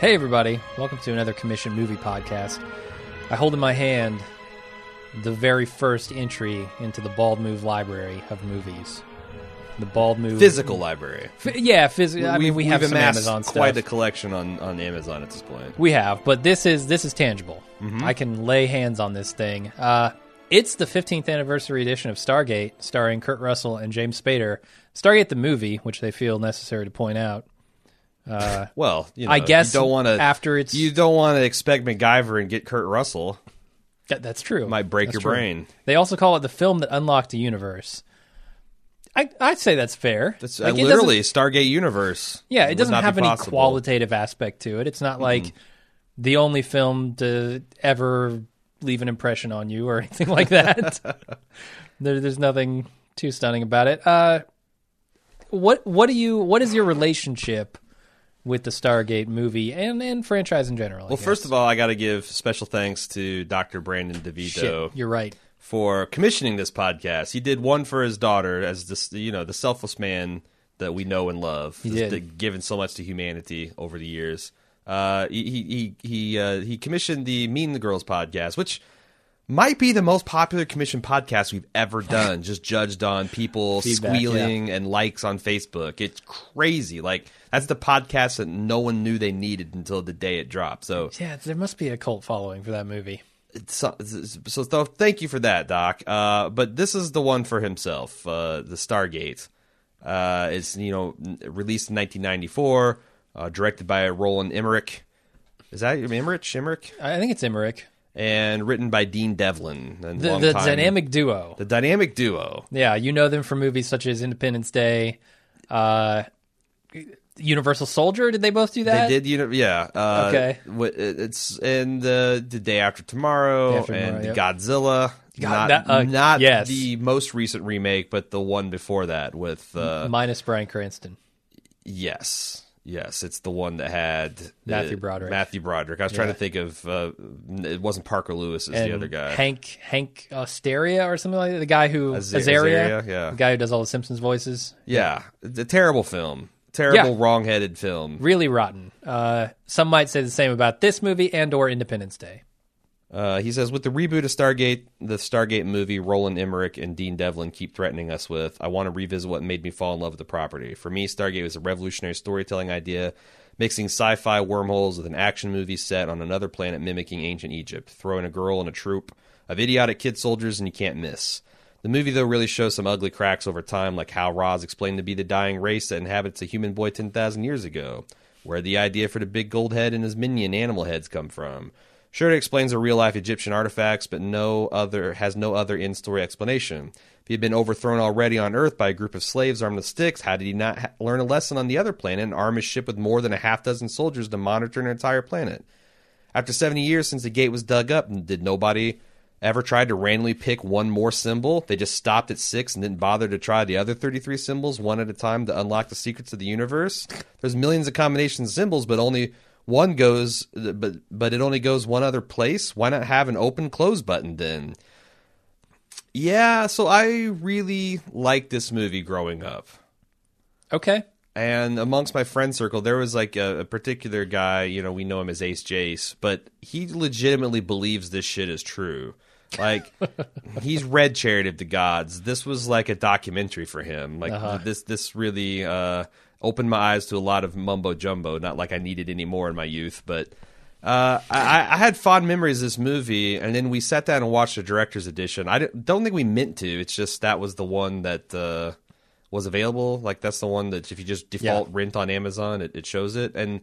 Hey, everybody. Welcome to another Commission Movie Podcast. I hold in my hand the very first entry into the Bald Move library of movies. The Bald Move. Physical library. F- yeah, physical. I mean, we have some amassed Amazon stuff. Quite a collection on, on Amazon at this point. We have, but this is this is tangible. Mm-hmm. I can lay hands on this thing. Uh, it's the 15th anniversary edition of Stargate, starring Kurt Russell and James Spader. Stargate the movie, which they feel necessary to point out. Well, you know, I guess you don't want to after it's- you don't want to expect MacGyver and get Kurt Russell. That, that's true. It Might break That's your true. brain. They also call it the film that unlocked the universe. I I'd say that's fair. That's Like, uh, doesn't- literally Stargate universe. Yeah, it doesn't have any possible. qualitative aspect to it. It's not like the only film to ever leave an impression on you or anything like that. there, there's nothing too stunning about it. Uh, what what do you what is your relationship with the Stargate movie and and franchise in general? I Well, guess? first of all, I got to give special thanks to Dr. Brandon DeVito shit, you're right. for commissioning this podcast. He did one for his daughter as this, you know, the selfless man that we know and love. He did. given so much to humanity over the years. Uh, he he he he, uh, he commissioned the Mean the Girls podcast, which might be the most popular commission podcast we've ever done. just judged on people Feedback, squealing and likes on Facebook. It's crazy. Like that's the podcast that no one knew they needed until the day it dropped. So Yeah, there must be a cult following for that movie. so, so, so thank you for that, Doc. Uh, but this is the one for himself, uh, the Stargate. Uh, it's you know released in 1994, uh, directed by Roland Emmerich. Is that Emmerich? Emmerich, I think it's Emmerich. And written by Dean Devlin. The, the dynamic duo. the dynamic duo. Yeah, you know them from movies such as Independence Day, uh, Universal Soldier. Did they both do that? They did, yeah. Uh, Okay. It's in the the day after tomorrow, Day After and Tomorrow, yep. Godzilla. God, not that- uh, not yes. the most recent remake, but the one before that with uh, Minus Bryan Cranston. Yes, yes, it's the one that had Matthew uh, Broderick. Matthew Broderick. I was trying Yeah. to think of. Uh, it wasn't Parker Lewis as the other guy. Hank Hank Asteria or something like that. The guy who Az- Azaria, Azaria, yeah. the guy who does all the Simpsons voices. yeah, it's a terrible film. Terrible, Yeah. wrong-headed film. Really rotten. Uh, some might say the same about this movie and or Independence Day. Uh, he says, with the reboot of Stargate, the Stargate movie, Roland Emmerich and Dean Devlin keep threatening us with, I want to revisit what made me fall in love with the property. For me, Stargate was a revolutionary storytelling idea, mixing sci-fi wormholes with an action movie set on another planet mimicking ancient Egypt. Throw in a girl and a troop of idiotic kid soldiers, and you can't miss. The movie, though, really shows some ugly cracks over time, like how Ra's explained to be the dying race that inhabits a human boy 10,000 years ago, where the idea for the big gold head and his minion animal heads come from. Sure, it explains the real life Egyptian artifacts, but no other has no other in story explanation. If he had been overthrown already on Earth by a group of slaves armed with sticks, how did he not ha- learn a lesson on the other planet and arm his ship with more than a half dozen soldiers to monitor an entire planet? After 70 years since the gate was dug up, did nobody ever try to randomly pick one more symbol? They just stopped at six and didn't bother to try the other 33 symbols one at a time to unlock the secrets of the universe? There's millions of combinations of symbols, but only one goes, but but it only goes one other place. Why not have an open close button then? Yeah, so I really liked this movie growing up. Okay. And amongst my friend circle, there was like a, a particular guy, you know, we know him as Ace Jace, but he legitimately believes this shit is true. Like he's read Chariot of the Gods. This was like a documentary for him. Like this this really uh opened my eyes to a lot of mumbo jumbo, not like I needed any more in my youth, but uh, I, I had fond memories of this movie, and then we sat down and watched the director's edition. I don't think we meant to. It's just that was the one that uh, was available. Like that's the one that if you just default Yeah. rent on Amazon, it, it shows it. And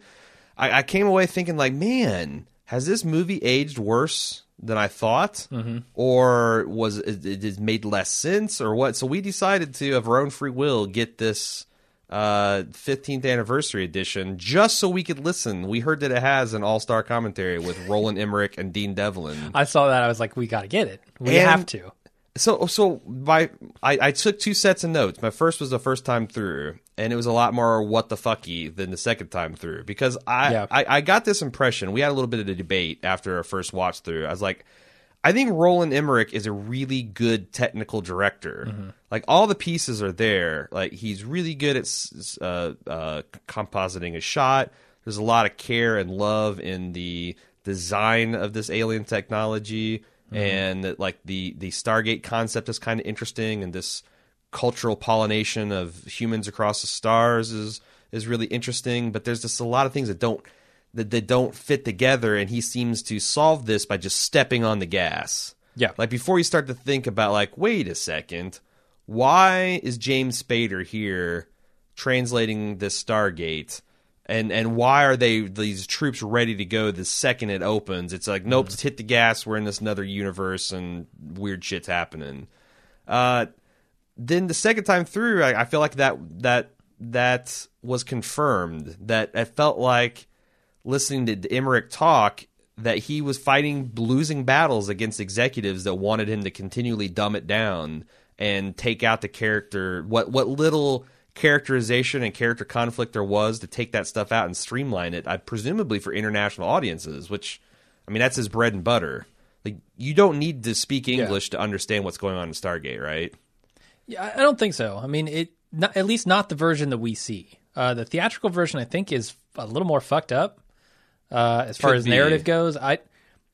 I, I came away thinking like, man, has this movie aged worse than I thought, or was it, it it made less sense, or what? So we decided to, of our own free will, get this uh 15th anniversary edition just so we could listen. We heard that it has an all-star commentary with Roland Emmerich and Dean Devlin. I saw that. I was like, we got to get it. We And- have to. So so my I, I took two sets of notes. My first was the first time through, and it was a lot more what the fucky than the second time through because I, Yeah. I I got this impression. We had a little bit of a debate after our first watch through. I was like, I think Roland Emmerich is a really good technical director. Like all the pieces are there. Like he's really good at uh, uh, compositing a shot. There's a lot of care and love in the design of this alien technology, and that, like the the Stargate concept is kind of interesting, and this cultural pollination of humans across the stars is is really interesting. But there's just a lot of things that don't that, that don't fit together, and he seems to solve this by just stepping on the gas. Yeah. Like before you start to think about like, wait a second, why is James Spader here translating this Stargate? And and why are they these troops ready to go the second it opens? It's like, nope, just hit the gas, we're in this another universe and weird shit's happening. Uh then the second time through, I, I feel like that that that was confirmed. That I felt like listening to Emmerich talk that he was fighting losing battles against executives that wanted him to continually dumb it down and take out the character what what little characterization and character conflict there was to take that stuff out and streamline it. I presumably for international audiences, which I mean that's his bread and butter. Like you don't need to speak English to understand what's going on in Stargate, right? Yeah, I I don't think so. I mean, it not, at least not the version that we see. Uh, the theatrical version, I think, is a little more fucked up uh, as far Could as be. narrative goes. I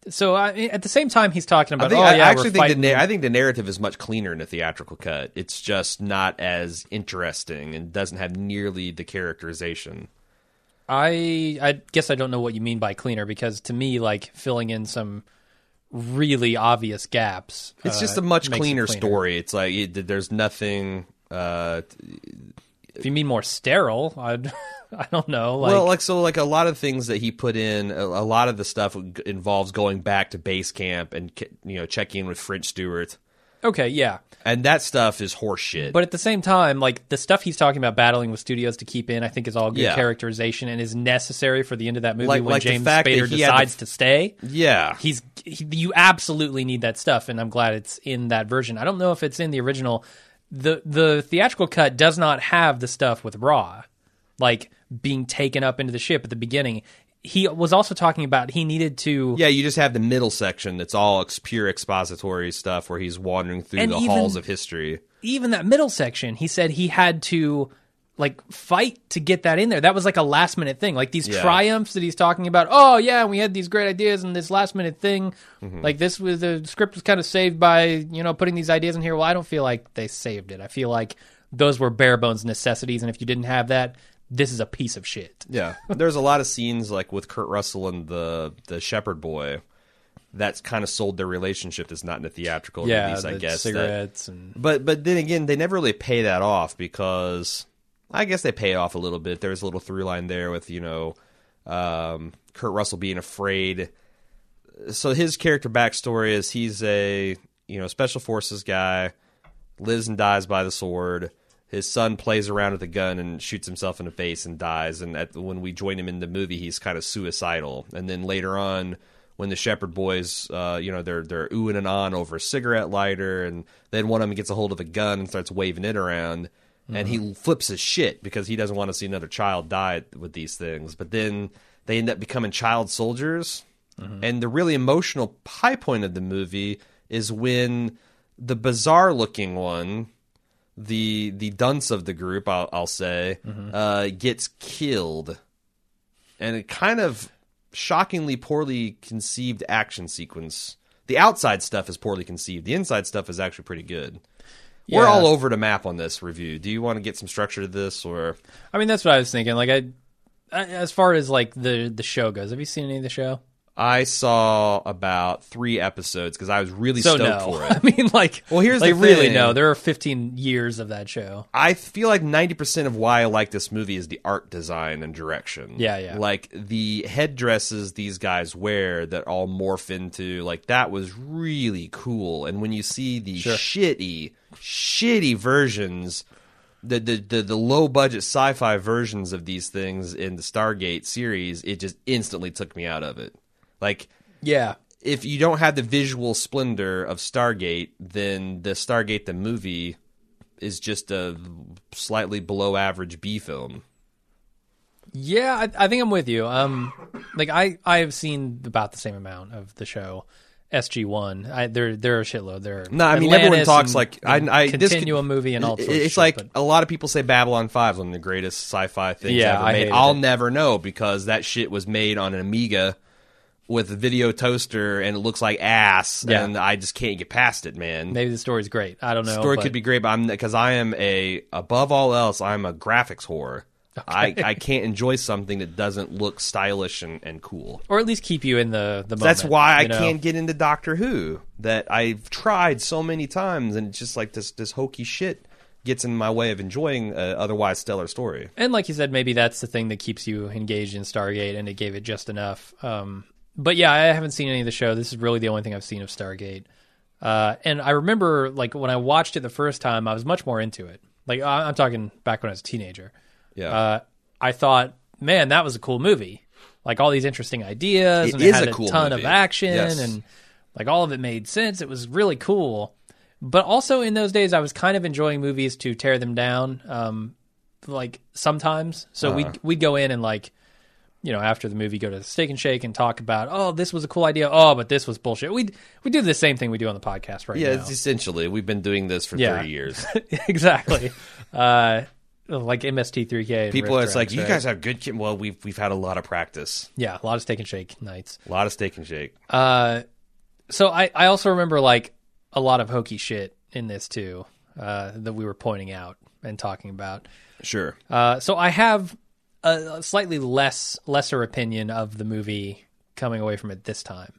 so I, at the same time he's talking I, about. think, oh I yeah, actually think the fighting. I think the narrative is much cleaner in the theatrical cut. It's just not as interesting and doesn't have nearly the characterization. I I guess I don't know what you mean by cleaner because to me, like filling in some really obvious gaps. It's uh, just a much it cleaner, cleaner. story. It's like it, there's nothing. Uh, If you mean more sterile, I'd I don't know. Like, well, like so, like a lot of things that he put in, a, a lot of the stuff involves going back to base camp and you know checking in with French Stewart, okay, yeah. and that stuff is horseshit. But at the same time, like the stuff he's talking about battling with studios to keep in, I think is all good Yeah. characterization and is necessary for the end of that movie Like- when like James Spader he had the decides to stay. yeah, He's he, you absolutely need that stuff, and I'm glad it's in that version. I don't know if it's in the original. The The theatrical cut does not have the stuff with Ra, like being taken up into the ship at the beginning. He was also talking about he needed to yeah, you just have the middle section that's all ex- pure expository stuff where he's wandering through And the even- halls of history. even that middle section, he said he had to like fight to get that in there. That was like a last minute thing. Like these Yeah. triumphs that he's talking about. Oh yeah, we had these great ideas and this last minute thing. Mm-hmm. Like this was the script was kind of saved by, you know, putting these ideas in here. Well, I don't feel like they saved it. I feel like those were bare bones necessities and if you didn't have that, this is a piece of shit. Yeah, there's a lot of scenes like with Kurt Russell and the the Shepherd boy. That's kind of sold their relationship that's not in the theatrical Yeah, release, I the guess. that- cigarettes and But but then again, they never really pay that off because I guess they pay off a little bit. There's a little through line there with you know um, Kurt Russell being afraid. So his character backstory is he's a you know special forces guy, lives and dies by the sword. His son plays around with a gun and shoots himself in the face and dies. And at, when we join him in the movie, he's kind of suicidal. And then later on, when the Shepherd boys, uh, you know, they're they're oohing and on over a cigarette lighter, and then one of them gets a hold of a gun and starts waving it around, and he mm-hmm. flips his shit because he doesn't want to see another child die with these things. But then they end up becoming child soldiers, mm-hmm. and the really emotional high point of the movie is when the bizarre looking one the the dunce of the group, I'll, I'll say, mm-hmm. uh, gets killed, and it kind of shockingly poorly conceived action sequence. The outside stuff is poorly conceived. The inside stuff is actually pretty good. We're all over the map on this review. Do you want to get some structure to this, or I mean that's what I was thinking. Like I I- as far as like the the show goes, have you seen any of the show? I saw about three episodes because I was really So stoked no, for it. I mean, like, Well, here's like the really thing. no. There are 15 years of that show. I feel like ninety percent of why I like this movie is the art design and direction. Yeah, yeah. Like the headdresses these guys wear that all morph into like that was really cool. And when you see the shitty, shitty versions, the the the, the low budget sci-fi versions of these things in the Stargate series, it just instantly took me out of it. Like Yeah, if you don't have the visual splendor of Stargate, then the Stargate the movie is just a slightly below average B film. yeah. I, I think I'm with you. Um, like I I have seen about the same amount of the show, SG One. I, they're they're a shitload. There. Are No, I mean everyone talks and- like I, and I this could- Continuum movie and all. sorts of It's like a lot of people say Babylon Five is one of the greatest sci-fi things Yeah, ever I made. I'll it. never know because that shit was made on an Amiga with a video toaster and it looks like ass, Yeah. and I just can't get past it, man. maybe the story's great. I don't know. The story but- could be great, but I'm because I am a above all else, I'm a graphics whore. I, I can't enjoy something that doesn't look stylish and, and cool. or at least keep you in the the. Moment, That's why I know? can't get into Doctor Who. That I've tried so many times, and it's just like this this hokey shit gets in my way of enjoying a otherwise stellar story. And like you said, maybe that's the thing that keeps you engaged in Stargate, and it gave it just enough. Um, but yeah, I haven't seen any of the show. This is really the only thing I've seen of Stargate. Uh, and I remember, like when I watched it the first time, I was much more into it. Like I- I'm talking back when I was a teenager. Yeah, Uh, I thought, man, that was a cool movie. Like all these interesting ideas, It and is it had a cool ton movie. of action, Yes. and like all of it made sense. It was really cool. But also in those days, I was kind of enjoying movies to tear them down. Um, like sometimes, so we Uh-huh. would we'd go in and like, you know, after the movie, go to the Steak and Shake and talk about, oh, this was a cool idea. Oh, but this was bullshit. We we do the same thing we do on the podcast right yeah. now. It's essentially we've been doing this for Yeah. thirty years. exactly. Uh, like MST3K. and People, it's like Tracks, you right? guys have good. ki- Well, we've we've had a lot of practice, Yeah, a lot of steak and shake nights. a lot of steak and shake. Uh, so I, I also remember like a lot of hokey shit in this too uh, that we were pointing out and talking about. Sure. Uh, so I have a, slightly less lesser opinion of the movie coming away from it this time.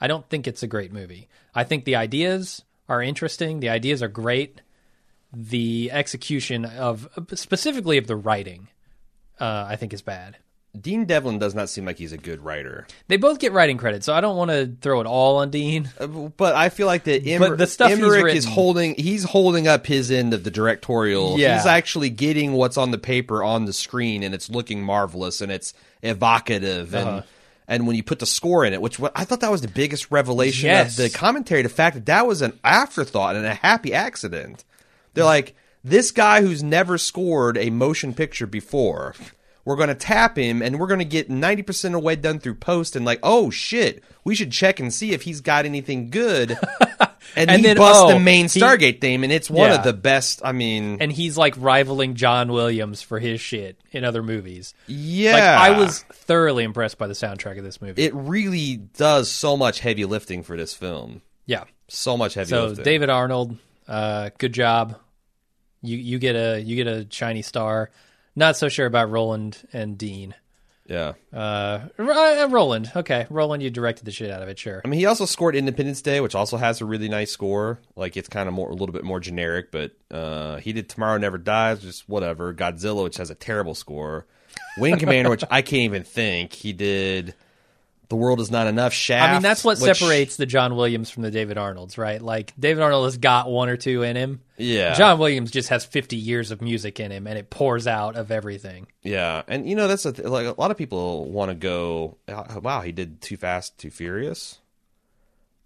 I don't think it's a great movie. I think the ideas are interesting. The ideas are great. The execution of specifically of the writing, uh, I think is bad. Dean Devlin does not seem like he's a good writer. They both get writing credit, so I don't want to throw it all on Dean. Uh, But I feel like that Emmer- the stuff Emmerich is holding he's holding up his end of the directorial. Yeah. He's actually getting what's on the paper on the screen and it's looking marvelous and it's evocative and Uh-huh. and when you put the score in it, which what, I thought that was the biggest revelation Yes. of the commentary, the fact that that was an afterthought and a happy accident. They're like this guy who's never scored a motion picture before. We're going to tap him and we're going to get 90% of the way done through post and like, oh shit, we should check and see if he's got anything good. And, And he then, busts oh, the main he- Stargate theme and it's one Yeah. of the best. I mean, and he's like rivaling John Williams for his shit in other movies. yeah. Like I was thoroughly impressed by the soundtrack of this movie. It really does so much heavy lifting for this film. yeah. So much heavy So lifting. David Arnold, uh, good job. You you get a you get a shiny star. Not so sure about Roland and Dean. yeah. Uh, uh, Roland, okay, Roland, you directed the shit out of it, sure. I mean, he also scored Independence Day, which also has a really nice score. Like it's kind of more a little bit more generic, but uh, he did Tomorrow Never Dies, just whatever. Godzilla, which has a terrible score. Wing Commander, which I can't even think. He did The World Is Not Enough. Shaft. I mean, that's what which- separates the John Williams from the David Arnolds, right? Like David Arnold has got one or two in him. Yeah, John Williams just has 50 years of music in him and it pours out of everything. Yeah, and you know that's a th- like a lot of people want to go. "Oh, Wow, he did Too Fast, Too Furious,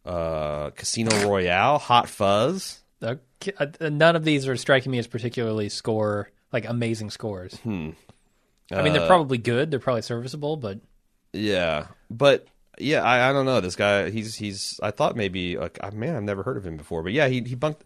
uh, Casino Royale, Hot Fuzz. Uh, uh, none of these are striking me as particularly score like amazing scores. Hmm. I mean, they're Uh, probably good, they're probably serviceable, but Yeah, but yeah, I, I don't know this guy. He's he's. I thought maybe like man, I've never heard of him before, but yeah, he he bunked.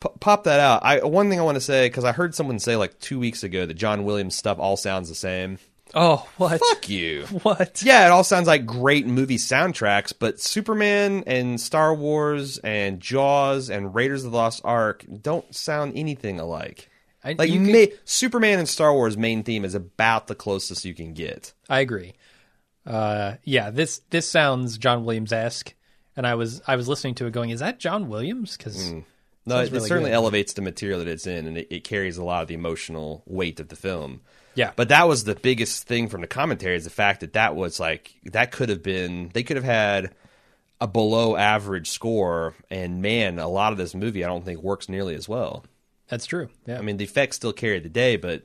P- pop that out. I one thing I want to say because I heard someone say like two weeks ago that John Williams stuff all sounds the same. oh, what? Fuck you. What? Yeah, it all sounds like great movie soundtracks, but Superman and Star Wars and Jaws and Raiders of the Lost Ark don't sound anything alike. I, Like you could- ma- Superman and Star Wars main theme is about the closest you can get. I agree. Uh, yeah, this this sounds John Williams esque, and I was I was listening to it going, is that John Williams? Because No, Sounds it, really certainly good. elevates the material that it's in, and it, it carries a lot of the emotional weight of the film. yeah, But that was the biggest thing from the commentary is the fact that that was like that could have been they could have had a below average score, and man, a lot of this movie I don't think works nearly as well. that's true. Yeah, I mean, the effects still carry the day, but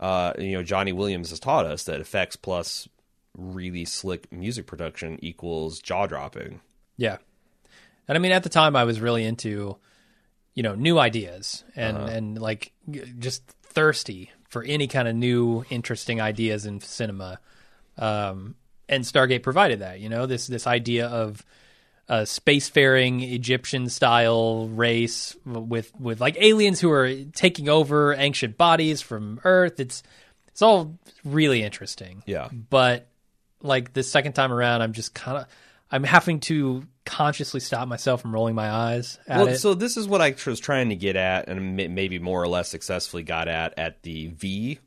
uh, you know, Johnny Williams has taught us that effects plus really slick music production equals jaw dropping. Yeah. And I mean, at the time, I was really into, you know, new ideas and, Uh-huh. and like just thirsty for any kind of new, interesting ideas in cinema. Um, and Stargate provided that, you know, this, this idea of a spacefaring Egyptian style race with with like aliens who are taking over ancient bodies from Earth. It's it's all really interesting. Yeah. But like the second time around, I'm just kind of I'm having to consciously stop myself from rolling my eyes at Well, it. so this is what I was trying to get at, and maybe more or less successfully got at at the V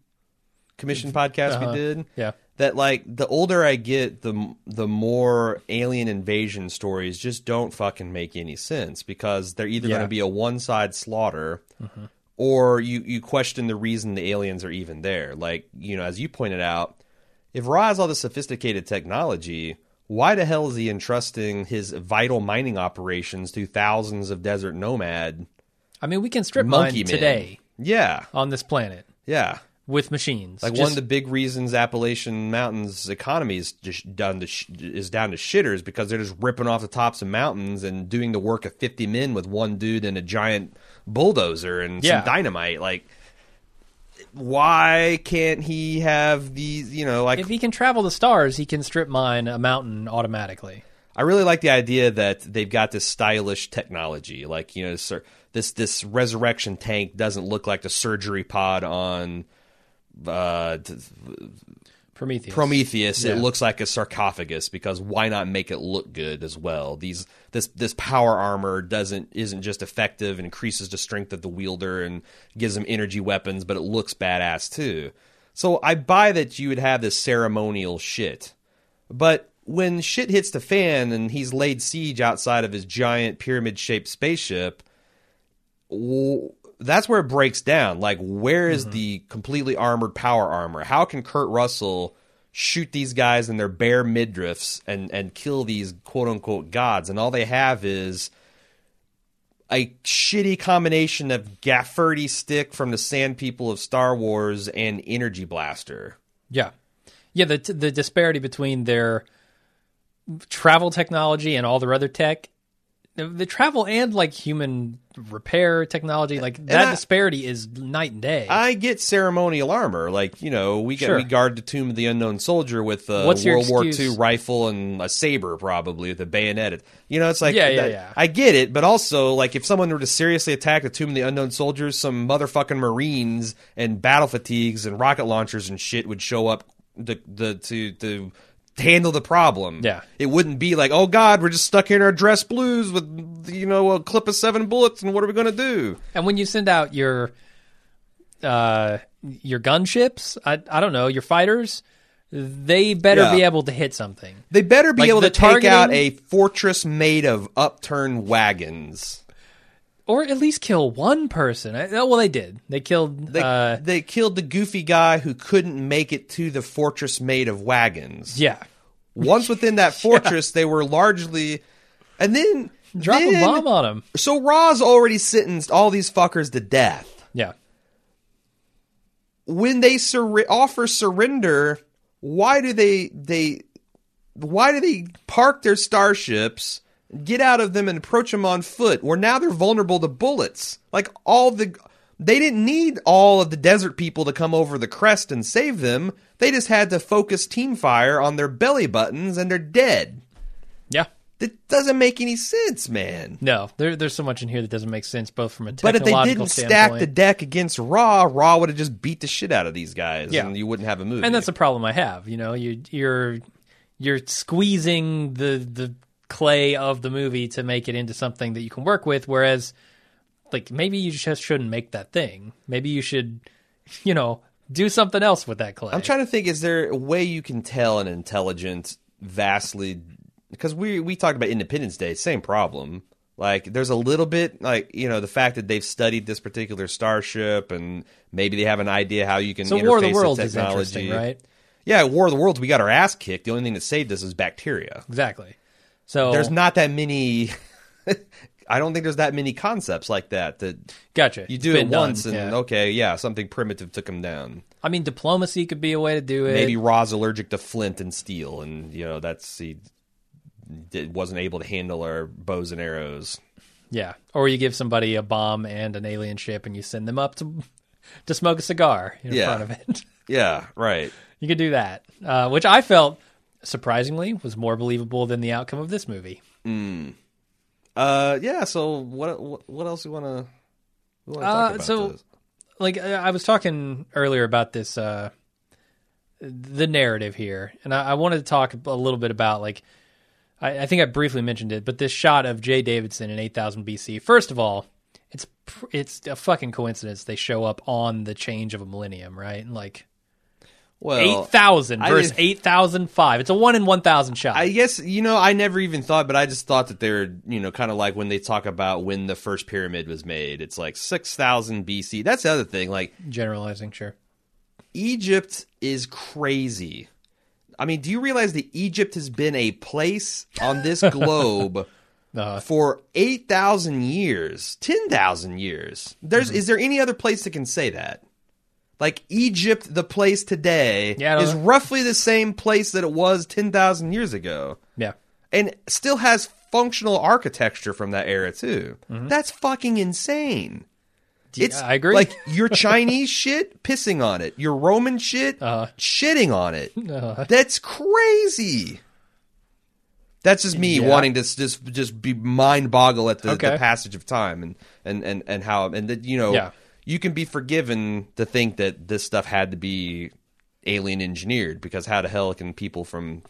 Commission podcast we uh-huh. did. yeah. That like the older I get, the the more alien invasion stories just don't fucking make any sense because they're either Yeah. going to be a one side slaughter, mm-hmm. or you you question the reason the aliens are even there. Like you know, as you pointed out, if Ra has all this sophisticated technology, why the hell is he entrusting his vital mining operations to thousands of desert nomad I mean, we can strip monkey mine men? today Yeah, on this planet yeah. with machines. Like Just- one of the big reasons Appalachian Mountains economy is just done to sh- is down to shitters because they're just ripping off the tops of mountains and doing the work of fifty men with one dude and a giant bulldozer and Yeah. some dynamite. Like, why can't he have these? You know, like if he can travel the stars, he can strip mine a mountain automatically. I really like the idea that they've got this stylish technology. Like you know, sir, this this resurrection tank doesn't look like the surgery pod on uh, Prometheus. Prometheus. It looks like a sarcophagus because why not make it look good as well? These this this power armor doesn't isn't just effective and increases the strength of the wielder and gives them energy weapons, but it looks badass too. So I buy that you would have this ceremonial shit, but when shit hits the fan and he's laid siege outside of his giant pyramid shaped spaceship, w- that's where it breaks down. Like, where is mm-hmm. the completely armored power armor? How can Kurt Russell shoot these guys in their bare midriffs and and kill these quote unquote gods? And all they have is a shitty combination of Gafferty stick from the Sand People of Star Wars and Energy Blaster. Yeah, yeah. The the disparity between their travel technology and all their other tech, the, the travel and like human repair technology, like that I- disparity is night and day. I get ceremonial armor, like you know, we get Sure. we guard the tomb of the unknown soldier with a What's World War? II rifle and a saber, probably with a bayonet. You know, it's like Yeah, yeah, that- yeah. I get it, but also like if someone were to seriously attack the tomb of the unknown soldiers, some motherfucking Marines and battle fatigues and rocket launchers and shit would show up the the to to handle the problem. Yeah. it wouldn't be like, oh God, we're just stuck here in our dress blues with you know a clip of seven bullets, and what are we gonna do? and when you send out your uh your gunships, I I don't know, your fighters, they better Yeah. be able to hit something. They better be Like able to take out a fortress made of upturned wagons. Or at least kill one person. I, oh, well, they did. They killed. They, uh, they killed the goofy guy who couldn't make it to the fortress made of wagons. yeah. Once within that fortress, they were largely. And then. Drop then- a bomb on them. So Ra's already sentenced all these fuckers to death. Yeah. When they sur- offer surrender, why do they they why do they park their starships, get out of them, and approach them on foot? Where now they're vulnerable to bullets. Like all the they didn't need all of the desert people to come over the crest and save them. They just had to focus team fire on their belly buttons, and they're dead. Yeah. That doesn't make any sense, man. No, there, there's so much in here that doesn't make sense, both from a But if they didn't stack the deck against Ra, Ra would have just beat the shit out of these guys, Yeah. and you wouldn't have a movie. and that's a problem I have. You know, you you're you're squeezing the the clay of the movie to make it into something that you can work with. Whereas, like maybe you just shouldn't make that thing. Maybe you should, you know, do something else with that clay. I'm trying to think: is there a way you can tell an intelligent, vastly? Because we we talked about Independence Day, same problem. Like, there's a little bit like you know the fact that they've studied this particular starship, and maybe they have an idea how you can. so interface War of the Worlds is technology. interesting, right? Yeah, War of the Worlds, we got our ass kicked. The only thing that saved us is bacteria. Exactly. So There's not that many. I don't think there's that many concepts like that that gotcha. You do it done, once, and yeah. okay, yeah, something primitive took him down. I mean, diplomacy could be a way to do it. Maybe Ra's allergic to flint and steel, and you know that's he did, wasn't able to handle our bows and arrows. Yeah, or you give somebody a bomb and an alien ship, and you send them up to to smoke a cigar in Yeah. front of it. Yeah, right. you could do that, uh, which I felt surprisingly was more believable than the outcome of this movie. Uh, yeah. So what what, what else you want to talk Uh, about? so- this? like I I was talking earlier about this uh the narrative here and I, I wanted to talk a little bit about like I, I think I briefly mentioned it but this shot of Jaye Davidson in 8000 BC first of all it's it's a fucking coincidence they show up on the change of a millennium right and like well, 8000 versus didn't- 8005 it's a 1 in 1000 shot I guess you know I never even thought, but I just thought that they're you know kind of like when they talk about when the first pyramid was made. It's like six thousand BC. That's the other thing. Like generalizing sure Egypt is crazy. I mean, do you realize that Egypt has been a place on this globe uh, for eight thousand years, ten thousand years? There's Mm-hmm. is there any other place that can say that? Like Egypt, the place today, Yeah, is know. roughly the same place that it was ten thousand years ago yeah and still has functional architecture from that era too. Mm-hmm. That's fucking insane. It's I agree. Like your Chinese shit, pissing on it. Your Roman shit, Uh-huh. shitting on it. Uh, That's crazy. That's just me Yeah. wanting to just just be mind boggle at the, the passage of time and and and and how and that you know Yeah. You can be forgiven to think that this stuff had to be alien engineered because how the hell can people from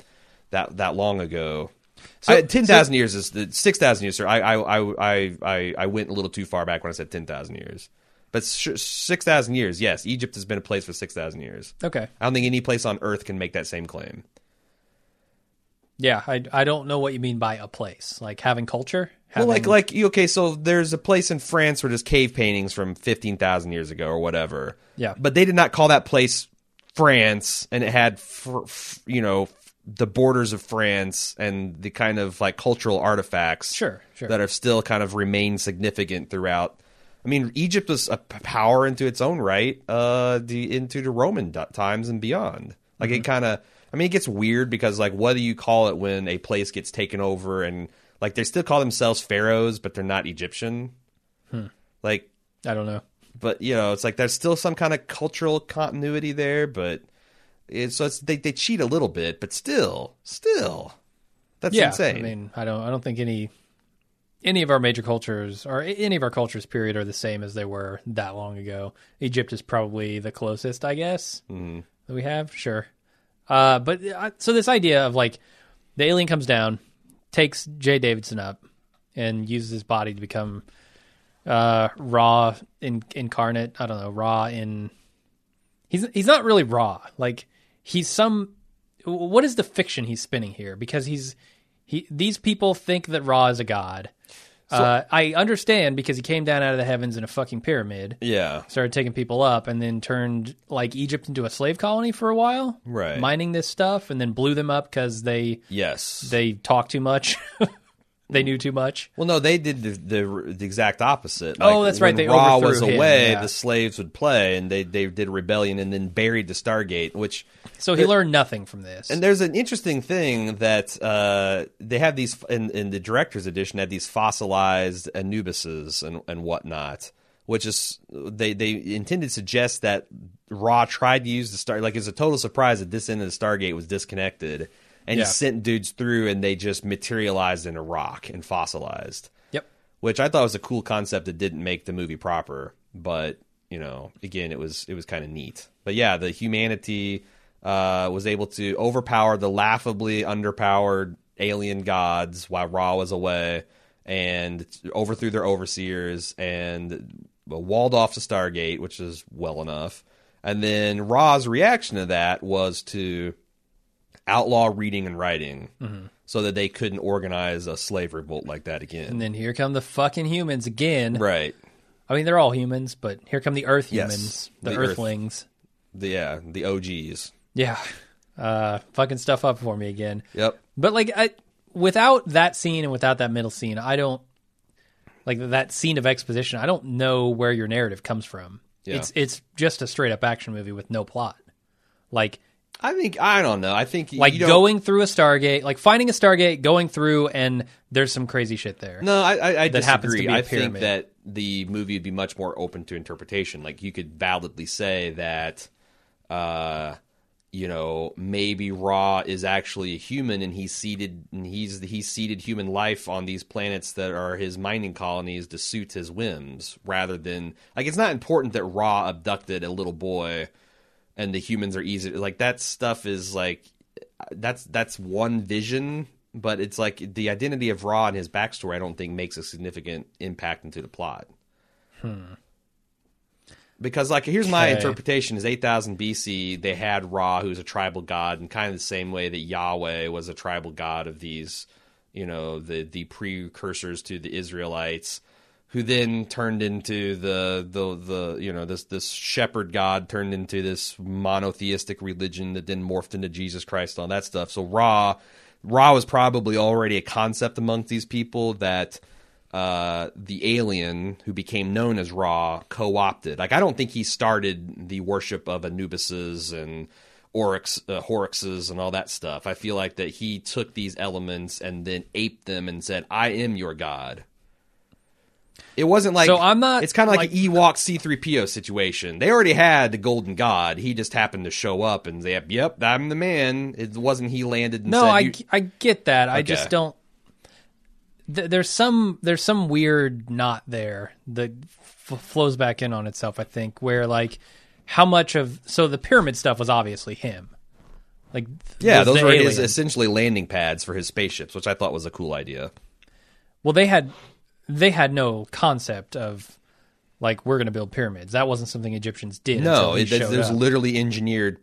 that that long ago I, ten thousand years is the six thousand years. Sir, I, I I I I I went a little too far back when I said ten thousand years, but sh- six thousand years. Yes, Egypt has been a place for six thousand years. okay I don't think any place on Earth can make that same claim. Yeah I, I don't know what you mean by a place like having culture Well, like like you- okay, so there's a place in France where there's cave paintings from fifteen thousand years ago or whatever. Yeah. but they did not call that place France, and it had fr- f- you know the borders of France and the kind of like cultural artifacts. Sure, sure. that have still kind of remained significant throughout. I mean, Egypt was a power into its own right, uh, the into the Roman times and beyond. Like Mm-hmm. it kind of, I mean, it gets weird because like, what do you call it when a place gets taken over and like they still call themselves pharaohs, but they're not Egyptian. Hmm. Like, I don't know but you know, it's like there's still some kind of cultural continuity there, but it's so it's, they they cheat a little bit, but still, still, that's yeah, insane. I mean, I don't, I don't think any, any of our major cultures or any of our cultures period are the same as they were that long ago. Egypt is probably the closest, I guess, Mm-hmm. that we have. Sure, uh, but uh, so this idea of like the alien comes down, takes Jaye Davidson up, and uses his body to become uh, raw in, incarnate. I don't know, raw in. He's he's not really Ra. Like he's some. What is the fiction he's spinning here? Because he's he. These people think that Ra is a god. Uh, I understand because he came down out of the heavens in a fucking pyramid, yeah, started taking people up, and then turned like Egypt into a slave colony for a while, Right. Mining this stuff, and then blew them up because they yes, they talked too much. they knew too much. Well, no, they did the the, the exact opposite. Oh, that's right, they Ra was him, away, yeah. the slaves would play, and they they did rebellion, and then buried the Stargate. Which So he learned nothing from this. and there's an interesting thing that uh, they have these in, in the director's edition had these fossilized Anubises and and whatnot, which is they they intended to suggest that Ra tried to use the star like it's a total surprise that this end of the Stargate was disconnected, and Yeah. he sent dudes through, and they just materialized in a rock and fossilized yep. which I thought was a cool concept that didn't make the movie proper, but you know, again, it was it was kind of neat. But yeah, the humanity uh, was able to overpower the laughably underpowered alien gods while Ra was away, and overthrew their overseers and walled off the Stargate, which is well enough. And then Ra's reaction to that was to outlaw reading and writing. So that they couldn't organize a slave revolt like that again. And then here come the fucking humans again. Right. I mean, they're all humans, but here come the Earth Yes, humans, the, the Earth. Earthlings. The yeah, the OGs. Yeah, uh, fucking stuff up for me again. Yep. But like, I, without that scene and without that middle scene, I don't like that scene of exposition. I don't know where your narrative comes from. Yeah. It's it's just a straight up action movie with no plot. Like I think I don't know. I think like going through a Stargate, like finding a Stargate, going through, and there's some crazy shit there. No, I I, I that happens to be a I think that the movie would be much more open to interpretation. Like you could validly say that, uh, you know, maybe Ra is actually a human and he's seeded and he's he's seeded human life on these planets that are his mining colonies to suit his whims, rather than like it's not important that Ra abducted a little boy and the humans are easy like that stuff is like that's that's one vision but it's like the identity of Ra and his backstory I don't think makes a significant impact into the plot. Hmm. Because like here's my Okay. interpretation is 8000 BC they had Ra who's a tribal god and kind of the same way that Yahweh was a tribal god of these you know the the precursors to the Israelites who then turned into the the the you know this this shepherd god turned into this monotheistic religion that then morphed into Jesus Christ all that stuff. So Ra Ra was probably already a concept amongst these people that uh, the alien who became known as Ra co-opted. Like I don't think he started the worship of Anubises and Oryx, uh, Horuxes and all that stuff. I feel like that he took these elements and then aped them and said, "I am your god." It wasn't like So I'm not, It's kind of like, like- an Ewok C-3PO situation. They already had the Golden God. He just happened to show up and they, yep, I'm the man. It wasn't he landed and No, said, I, I get that. I just don't. Th- there's some there's some weird knot there that f- flows back in on itself. I think where like how much of so the pyramid stuff was obviously him. Like Yeah, those were his essentially landing pads for his spaceships, which I thought was a cool idea. Well, they had they had no concept of like we're going to build pyramids. That wasn't something Egyptians did. No, he it, was up. literally engineered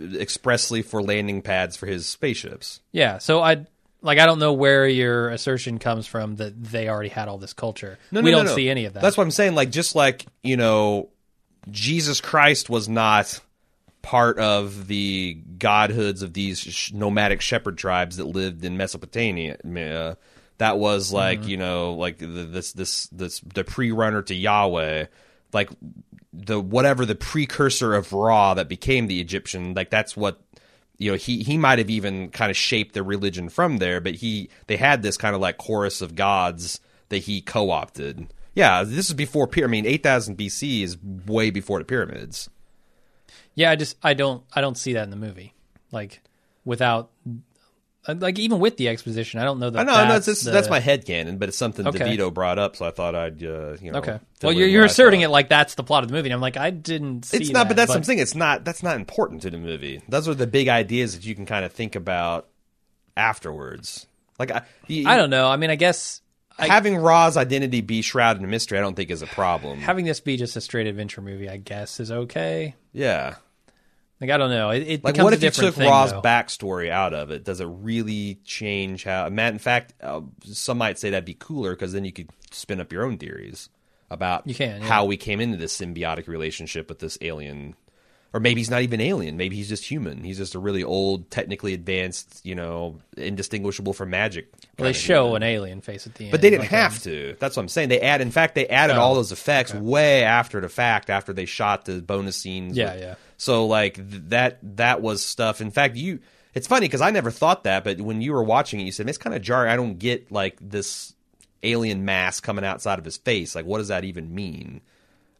expressly for landing pads for his spaceships. yeah. So I like I don't know where your assertion comes from that they already had all this culture. No, we no, no, don't no. see any of that. That's what I'm saying. Like, just like you know, Jesus Christ was not part of the godhoods of these sh- nomadic shepherd tribes that lived in Mesopotamia. That was like Mm-hmm. you know, like the, this this this the pre-runner to Yahweh, like the whatever the precursor of Ra that became the Egyptian. Like that's what you know he he might have even kind of shaped the religion from there but he they had this kind of like chorus of gods that he co-opted yeah this is before i mean 8000 bc is way before the pyramids Yeah, I just I don't I don't see that in the movie. Like without like even with the exposition, I don't know that. i know that's, that's, the- that's my head canon but it's something Okay. devito brought up so i thought i'd uh, you know Okay. Well, you're you're asserting it like that's the plot of the movie. And I'm like, I didn't see it's not that, but that's something it's not that's not important to the movie those are the big ideas that you can kind of think about afterwards like i, you- I don't know. I mean, I guess I, having ra's identity be shrouded in mystery i don't think is a problem having this be just a straight adventure movie, I guess, is okay. yeah Like I don't know. It, it Like, what if you took thing, Ra's though. backstory out of it? Does it really change how? Matt, in fact, uh, some might say that'd be cooler because then you could spin up your own theories about You can, yeah. how we came into this symbiotic relationship with this alien, or maybe he's not even alien. Maybe he's just human. He's just a really old, technically advanced, you know, indistinguishable from magic. Well, they show human. an alien face at the end, But they didn't like, have um, to. That's what I'm saying. They add, in fact, they added Oh, all those effects way after the fact, after they shot the bonus scenes. Yeah, with- yeah. So like th- that that was stuff. In fact, you. It's funny because I never thought that, but when you were watching it, you said it's kind of jarring. I don't get like this alien mask coming outside of his face. Like, what does that even mean?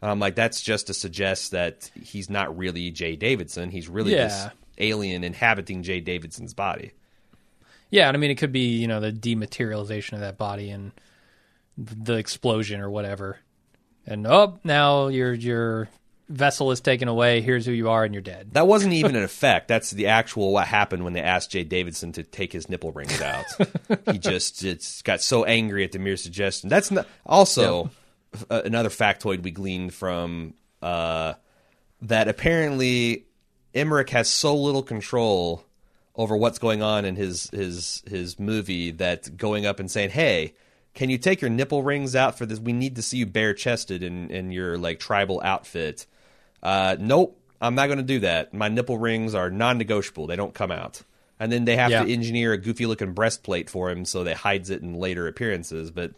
Um, like that's just to suggest that he's not really Jaye Davidson. He's really this alien inhabiting Jaye Davidson's body. Yeah, and I mean, it could be you know the dematerialization of that body and the explosion or whatever. And oh, now your your vessel is taken away. Here's who you are, and you're dead. That wasn't even an effect. That's the actual what happened when they asked Jaye Davidson to take his nipple rings out. he just it's got so angry at the mere suggestion. That's not also uh, another factoid we gleaned from uh, that apparently Emmerich has so little control over what's going on in his his his movie that going up and saying, "Hey, can you take your nipple rings out for this? We need to see you bare chested in in your like tribal outfit." Uh, nope, I'm not going to do that. My nipple rings are non-negotiable; they don't come out. And then they have Yeah. to engineer a goofy-looking breastplate for him so they hides it in later appearances. But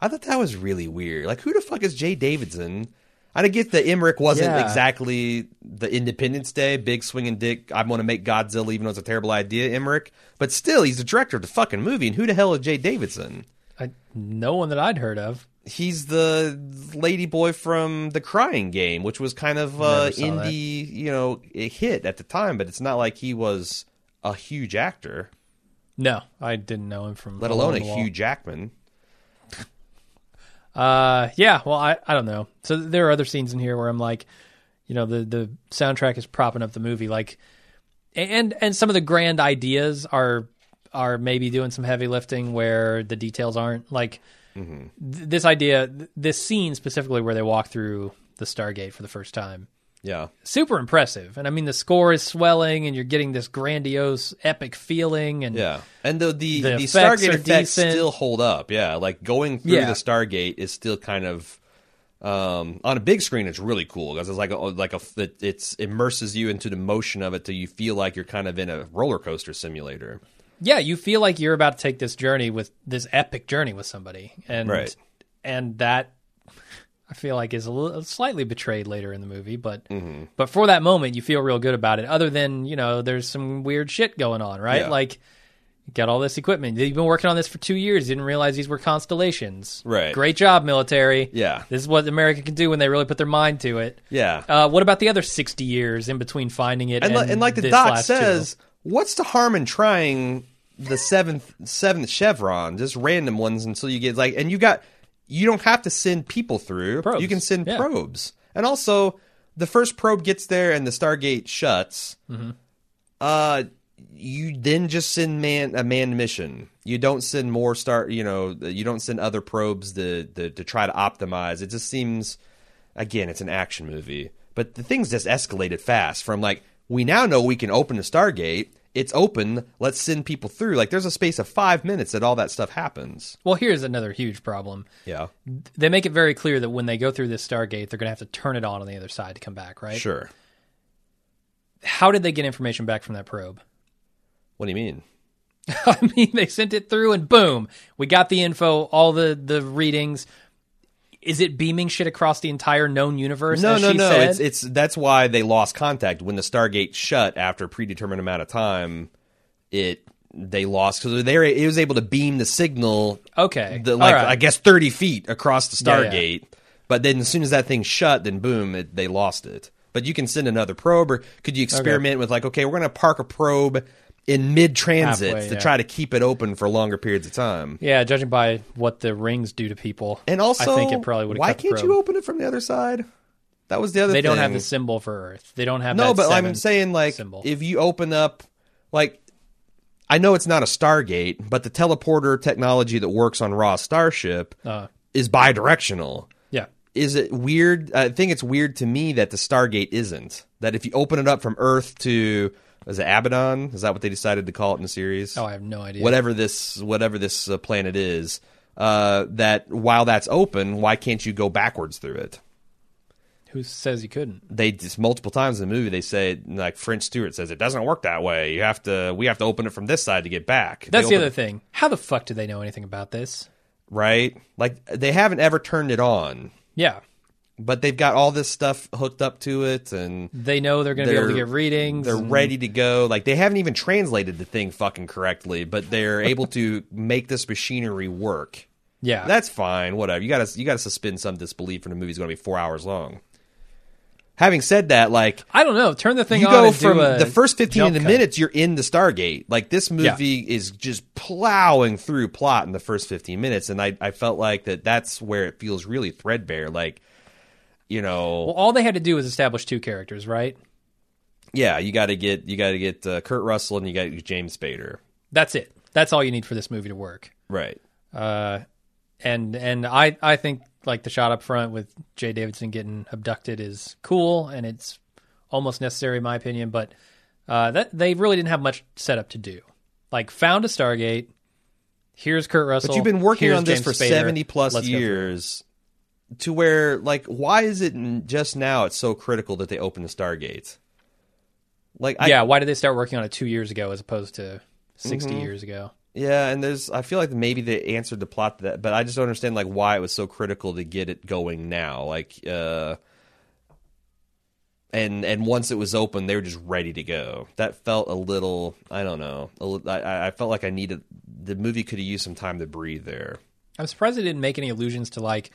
I thought that was really weird. Like, who the fuck is Jaye Davidson? I get that Emmerich wasn't Yeah. exactly the Independence Day big swinging dick. I want to make Godzilla, even though it's a terrible idea, Emmerich. But still, he's the director of the fucking movie. And who the hell is Jaye Davidson? I, no one that I'd heard of. He's the lady boy from the Crying Game, which was kind of uh, Never saw indie, you know, hit at the time, but it's not like he was a huge actor, No, I didn't know him from. let alone a in the Wall. Hugh Jackman. Uh, yeah. Well, I I don't know. So there are other scenes in here where I'm like, you know, the the soundtrack is propping up the movie, like, and and some of the grand ideas are are maybe doing some heavy lifting where the details aren't like Mm-hmm. th- this idea, th- this scene specifically where they walk through the Stargate for the first time. Yeah, Super impressive, and I mean the score is swelling, and you're getting this grandiose, epic feeling, and yeah, and the the, The the, effects Stargate effects decent. still hold up. Yeah, like going through Yeah. the Stargate is still kind of. Um, on a big screen, it's really cool because it's like a, like a it, it's immerses you into the motion of it till you feel like you're kind of in a roller coaster simulator. Yeah, you feel like you're about to take this journey with this epic journey with somebody, and Right. and that I feel like is a little, slightly betrayed later in the movie, but Mm-hmm. but for that moment, you feel real good about it. Other than you know, there's some weird shit going on, right? Yeah. Like. You got all this equipment. You've been working on this for two years. You didn't realize these were constellations. Right. Great job, military. Yeah. This is what America can do when they really put their mind to it. Yeah, Uh, what about the other 60 years in between finding it and, and, and like the doc last two? What's the harm in trying the seventh seventh chevron, just random ones until you get like, and you got you don't have to send people through. Probes. You can send Yeah. probes, and also the first probe gets there and the Stargate shuts. Mm-hmm. Uh, you then just send man a manned mission. You don't send more star. You know, you don't send other probes to to, to try to optimize. It just seems again, it's an action movie, but the things just escalated fast from like we now know we can open the Stargate. It's open. Let's send people through. Like there's a space of five minutes that all that stuff happens. Well, here's another huge problem. Yeah, They make it very clear that when they go through this Stargate, they're going to have to turn it on on the other side to come back, right? sure. How did they get information back from that probe? What do you mean? I mean, they sent it through and boom, we got the info, all the the readings. Is it beaming shit across the entire known universe? No, no, no. said? It's it's that's why they lost contact when the Stargate shut after a predetermined amount of time. It they lost because they were, it was able to beam the signal okay. the, like right. I guess thirty feet across the Yeah, yeah. Stargate. But then as soon as that thing shut, then boom, it, they lost it. But you can send another probe, or could you experiment with like, okay, we're going to park a probe in mid transit to yeah. try to keep it open for longer periods of time? Yeah, judging by what the rings do to people, And also, I think it probably would. why can't you open it from the other side? That was the other. Thing. They don't have the symbol for Earth. They don't have No, but I'm saying like symbol. if you open up like I know it's not a Stargate, but the teleporter technology that works on Ra Starship Uh, is bidirectional. yeah, Is it weird? I think it's weird to me that the Stargate isn't. That if you open it up from Earth to is it Abydos? Is that what they decided to call it in the series? oh, I have no idea. whatever this whatever this uh, planet is. Uh, that while that's open, why can't you go backwards through it? Who says you couldn't? they just multiple times in the movie they say like French Stewart says it doesn't work that way. You have to we have to open it from this side to get back. That's the other thing. How the fuck do they know anything about this? right? Like they haven't ever turned it on, Yeah, but they've got all this stuff hooked up to it and they know they're going to be able to get readings. they're and- ready to go. Like they haven't even translated the thing fucking correctly, but they're able to make this machinery work. Yeah, That's fine, whatever. You got to you got to suspend some disbelief when the movie's going to be 4 hours long. Having said that, like I don't know. Turn the thing you on. go and do from the first 15 of the cut. minutes you're in the stargate like this movie is just plowing through plot in the first 15 minutes and I, I felt like that that's where it feels really threadbare like you know Well, all they had to do was establish two characters, right? yeah you got to get you got to get uh, kurt russell and you got to get james spader That's it. That's all you need for this movie to work. right Uh, and and I I think like the shot up front with Jaye Davidson getting abducted is cool and it's almost necessary in my opinion, but uh, that they really didn't have much setup to do. Like found a Stargate. Here's Kurt Russell. but you've been working on this James for Spader. 70 plus years to where like why is it just now it's so critical that they open the stargates like I, yeah, why did they start working on it two years ago as opposed to 60 Mm-hmm. years ago? Yeah, and there's I feel like maybe they answered the plot to that, but I just don't understand like why it was so critical to get it going now. Like uh and and once it was open, they were just ready to go. That felt a little I don't know. I, I felt like I needed the movie could have used some time to breathe there. I'm surprised they didn't make any allusions to like,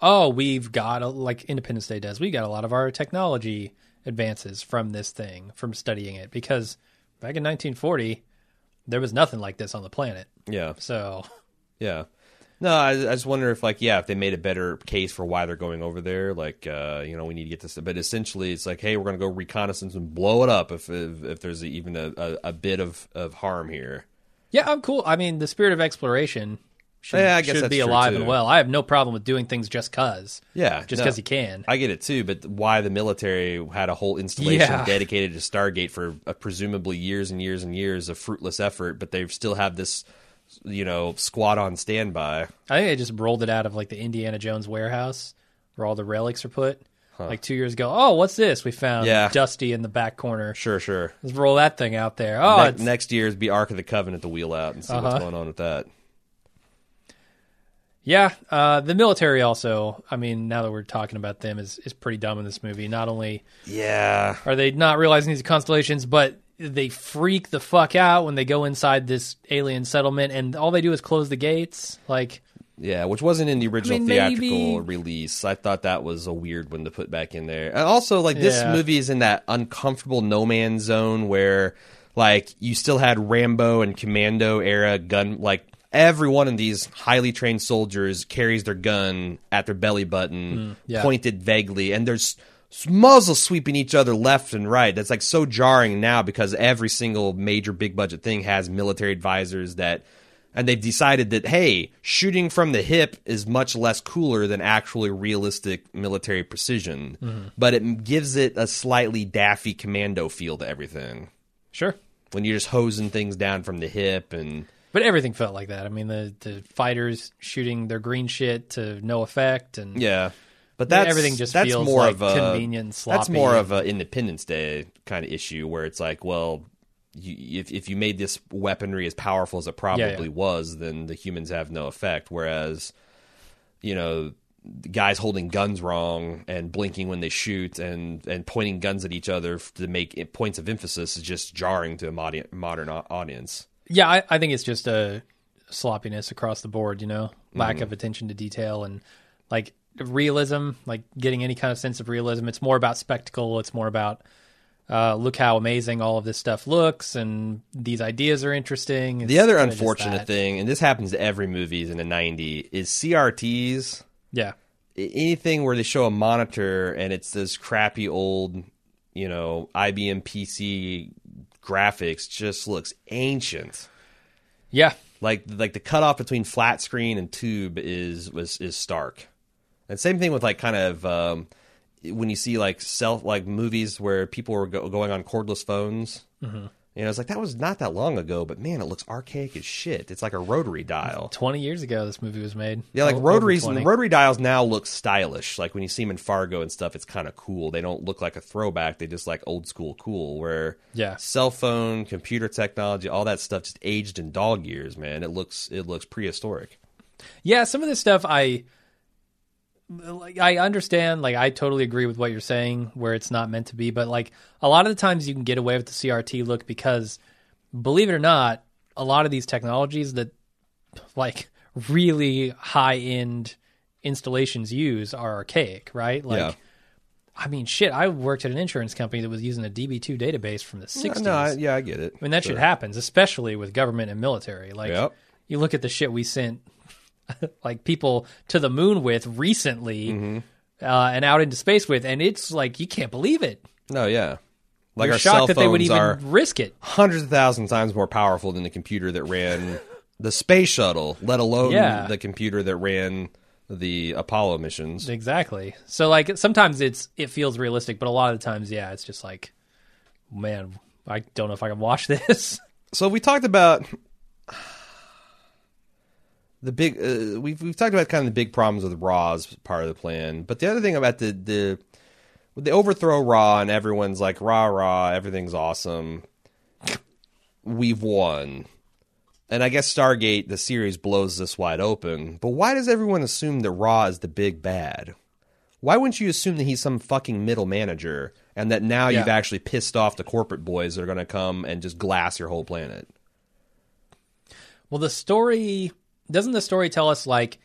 oh, we've got a, like Independence Day does. We got a lot of our technology advances from this thing, from studying it, because back in 1940, there was nothing like this on the planet. Yeah, So yeah. No, I, I just wonder if like yeah, if they made a better case for why they're going over there. Like uh, you know, we need to get this. But essentially, it's like hey, we're gonna go reconnaissance and blow it up if if, if there's even a, a, a bit of, of harm here. yeah, I'm cool. I mean, the spirit of exploration should, Yeah, I guess should be alive and well. I have no problem with doing things just cause, Yeah, just no. because you can. I get it too, but why the military had a whole installation Yeah. dedicated to Stargate for uh, presumably years and years and years of fruitless effort, but they still have this, you know, squad on standby. I think I just rolled it out of like the Indiana Jones warehouse where all the relics are put. Like two years ago. Oh, what's this? We found Yeah. Dusty in the back corner. Sure, sure. Let's roll that thing out there. Oh, Ne- next year's be Ark of the Covenant to wheel out and see Uh-huh. what's going on with that. Yeah. Uh, the military also. I mean, now that we're talking about them, is is pretty dumb in this movie. Not only Yeah, are they not realizing these constellations, but they freak the fuck out when they go inside this alien settlement, and all they do is close the gates. Like, yeah, which wasn't in the original mean, theatrical maybe- release. I thought that was a weird one to put back in there. And also, like this Yeah. movie is in that uncomfortable no man's zone where, like, you still had Rambo and Commando era gun. Like every one of these highly trained soldiers carries their gun at their belly button, mm, yeah. pointed vaguely, and there's muzzle sweeping each other left and right. That's like so jarring now because every single major big budget thing has military advisors that and they've decided that hey, shooting from the hip is much less cooler than actually realistic military precision, mm-hmm. but it gives it a slightly daffy commando feel to everything. sure. When you're just hosing things down from the hip and But everything felt like that. I mean, the the fighters shooting their green shit to no effect, and yeah. But that's everything just that's feels more like of a convenient sloppy. That's more of an Independence Day kind of issue where it's like, well, you, if if you made this weaponry as powerful as it probably yeah. was, then the humans have no effect. Whereas, you know, the guys holding guns wrong and blinking when they shoot and and pointing guns at each other to make points of emphasis is just jarring to a modern modern audience. Yeah, I, I think it's just a sloppiness across the board, you know, lack Mm-hmm. of attention to detail and like realism, like getting any kind of sense of realism. It's more about spectacle. It's more about uh, look how amazing all of this stuff looks and these ideas are interesting. It's The other unfortunate thing, and this happens to every movies in the '90s, is CRTs. yeah, anything where they show a monitor and it's this crappy old, you know, IBM PC graphics just looks ancient. yeah, Like like the cutoff between flat screen and tube is was is stark. And same thing with like kind of um, when you see like self like movies where people were go- going on cordless phones. Mm-hmm. You know, it's like that was not that long ago, but man, it looks archaic as shit. It's like a rotary dial. twenty years ago this movie was made. Yeah, like rotaries, 20. rotary dials now look stylish. Like when you see them in Fargo and stuff, it's kind of cool. They don't look like a throwback; they just like old school cool. Where Yeah. cell phone, computer technology, all that stuff just aged in dog years. Man, it looks it looks prehistoric. Yeah, some of this stuff I I understand, like I totally agree with what you're saying where it's not meant to be, but like a lot of the times you can get away with the CRT look because believe it or not, a lot of these technologies that like really high end installations use are archaic, right? Like Yeah. I mean, shit, I worked at an insurance company that was using a DB2 database from the 60s. No, I, yeah, I get it. I mean, that shit happens, especially with government and military. Like, Yep. you look at the shit we sent, like people to the moon with recently, Mm-hmm. uh, and out into space with, and it's like you can't believe it. No, yeah. Like You're our shocked cell that they would phones even risk it. hundreds of thousands times more powerful than the computer that ran the space shuttle, let alone Yeah. the computer that ran the Apollo missions. Exactly. So like sometimes it's it feels realistic, but a lot of the times, yeah, it's just like, man, I don't know if I can watch this. So we talked about the big. Uh, we've we've talked about kind of the big problems with Ra's part of the plan, but the other thing about the the with the overthrow Ra and everyone's like rah rah, everything's awesome. We've won. And I guess Stargate, the series, blows this wide open. But why does everyone assume that Raw is the big bad? Why wouldn't you assume that he's some fucking middle manager and that now you've actually pissed off the corporate boys that are going to come and just glass your whole planet? well, the story doesn't the story tell us like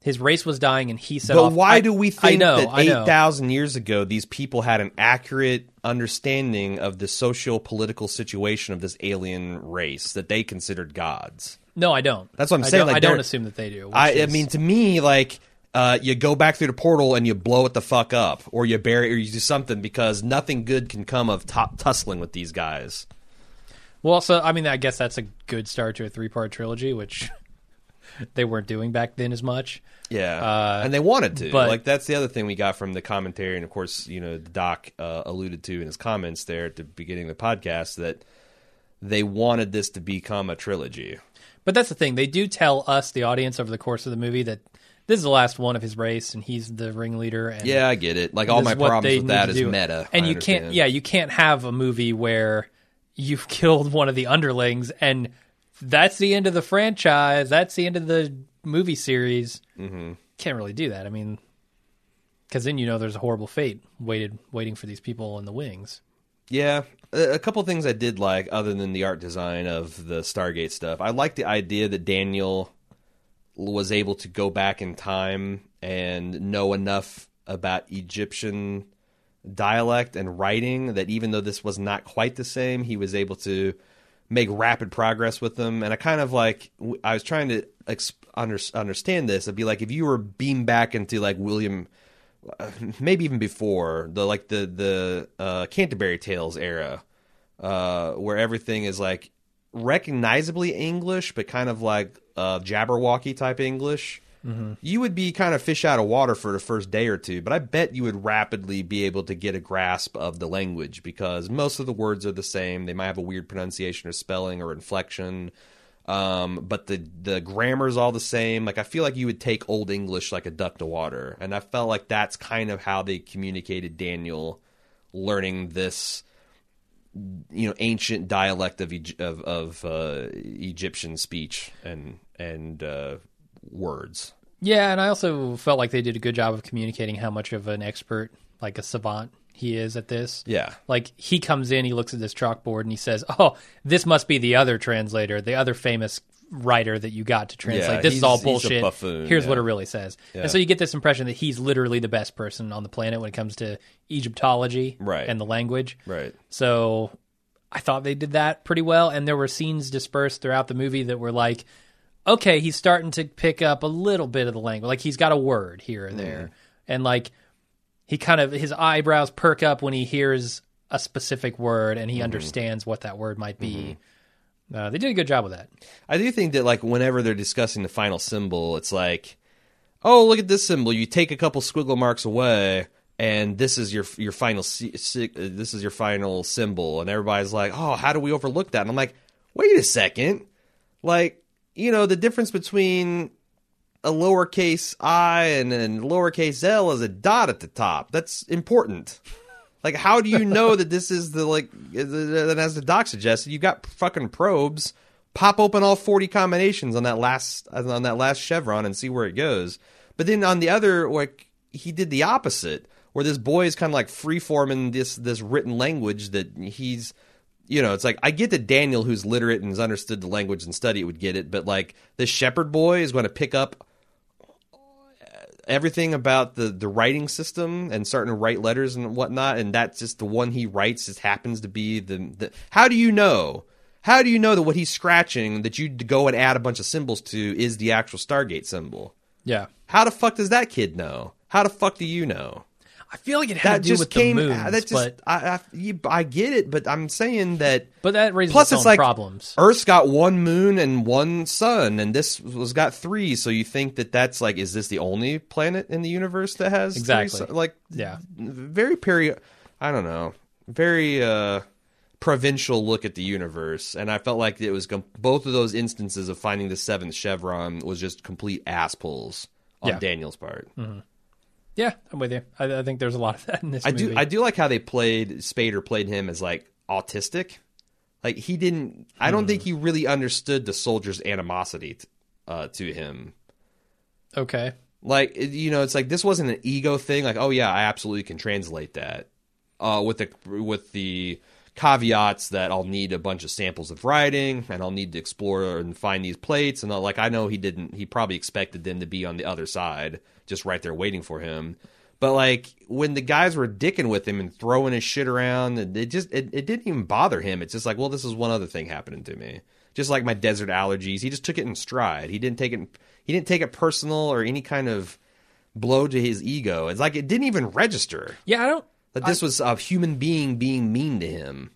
his race was dying, and he set But off. why I- do we think know, that eight thousand years ago these people had an accurate understanding of the socio political situation of this alien race that they considered gods? No, I don't. That's what I'm I saying, like, I don't assume that they do. I, I mean, to me, like uh, you go back through the portal and you blow it the fuck up, or you bury, or you do something because nothing good can come of t- tussling with these guys. well, so I mean, I guess that's a good start to a three-part trilogy, which they weren't doing back then as much. Yeah, Uh, and they wanted to. but- like that's the other thing we got from the commentary, and of course, you know, the doc uh, alluded to in his comments there at the beginning of the podcast that they wanted this to become a trilogy. But that's the thing; they do tell us, the audience, over the course of the movie, that this is the last one of his race, and he's the ringleader. And Yeah, I get it. Like all my problems with that is do. meta, and I you can't. Yeah, you can't have a movie where you've killed one of the underlings, and that's the end of the franchise. That's the end of the movie series. Mm-hmm. Can't really do that. I mean, because then you know there's a horrible fate waited waiting for these people in the wings. Yeah, a, a couple things I did like, other than the art design of the Stargate stuff. I like the idea that Daniel was able to go back in time and know enough about Egyptian dialect and writing that even though this was not quite the same, he was able to make rapid progress with them. And I kind of like, I was trying to ex- under, understand this. It'd be like if you were beamed back into like William maybe even before the like the the uh, Canterbury Tales era, uh, where everything is like recognizably English, but kind of like uh, Jabberwocky type English. You would be kind of fish out of water for the first day or two, but I bet you would rapidly be able to get a grasp of the language because most of the words are the same. They might have a weird pronunciation or spelling or inflection, um, but the the grammar's all the same. Like I feel like you would take Old English like a duck to water, and I felt like that's kind of how they communicated Daniel learning this, you know, ancient dialect of of, of uh, Egyptian speech and and uh, words. Yeah, and I also felt like they did a good job of communicating how much of an expert, like a savant, he is at this. Yeah, Like he comes in, he looks at this chalkboard, and he says, "Oh, this must be the other translator, the other famous writer that you got to translate. Yeah, this is all he's- he's a bullshit. buffoon, Here's yeah. what it really says." Yeah. And so you get this impression that he's literally the best person on the planet when it comes to Egyptology Right. and the language. right. So I thought they did that pretty well. And there were scenes dispersed throughout the movie that were like, okay, he's starting to pick up a little bit of the language. Like he's got a word here or there. Mm-hmm. And like he kind of, his eyebrows perk up when he hears a specific word and he mm-hmm. understands what that word might be. Mm-hmm. Uh, they did a good job with that. I do think that like whenever they're discussing the final symbol, it's like, oh, look at this symbol. You take a couple squiggle marks away, and this is your your final this is your final symbol, and everybody's like, oh, how do we overlook that? And I'm like, wait a second, like you know the difference between a lowercase i and a lowercase l is a dot at the top. That's important. Like, how do you know that this is the like? And as the doc suggested, you got fucking probes. Pop open all forty combinations on that last on that last chevron and see where it goes. But then on the other, like he did the opposite, where this boy is kind of like free forming this this written language that he's. You know, it's like I get that Daniel, who's literate and has understood the language and study it, would get it, but like this shepherd boy is going to pick up uh, everything about the the writing system and starting to write letters and whatnot, and that's just the one he writes. Just happens to be the, the. How do you know? How do you know that what he's scratching that you go and add a bunch of symbols to is the actual Stargate symbol? Yeah. How the fuck does that kid know? How the fuck do you know? I feel like it had That to do just with came. the moons, that just but, I, I I get it, but I'm saying that but that raises Plus, its, it's like problems. Earth's got one moon and one sun, and this was got three. So you think that that's like, is this the only planet in the universe that has three Exactly. sun- like, Yeah. very peri. I don't know, very uh provincial look at the universe, and I felt like it was com- both of those instances of finding the seventh chevron was just complete ass pulls on Yeah. Daniel's part. Yeah, I'm with you. I, I think there's a lot of that in this I movie. do I do like how they played Spader played him as like autistic. Like he didn't I don't think he really understood the soldier's animosity t- uh, to him. okay. Like you know, it's like this wasn't an ego thing like oh yeah, I absolutely can translate that. Uh with the with the caveats that I'll need a bunch of samples of writing and I'll need to explore and find these plates. And I'll, like, I know he didn't, he probably expected them to be on the other side, just right there waiting for him. But like when the guys were dicking with him and throwing his shit around, it just it, it didn't even bother him. It's just like, well, this is one other thing happening to me. Just like my desert allergies, he just took it in stride. He didn't take it. He didn't take it personal or any kind of blow to his ego. It's like it didn't even register Yeah, I don't. that this was a human being being mean to him.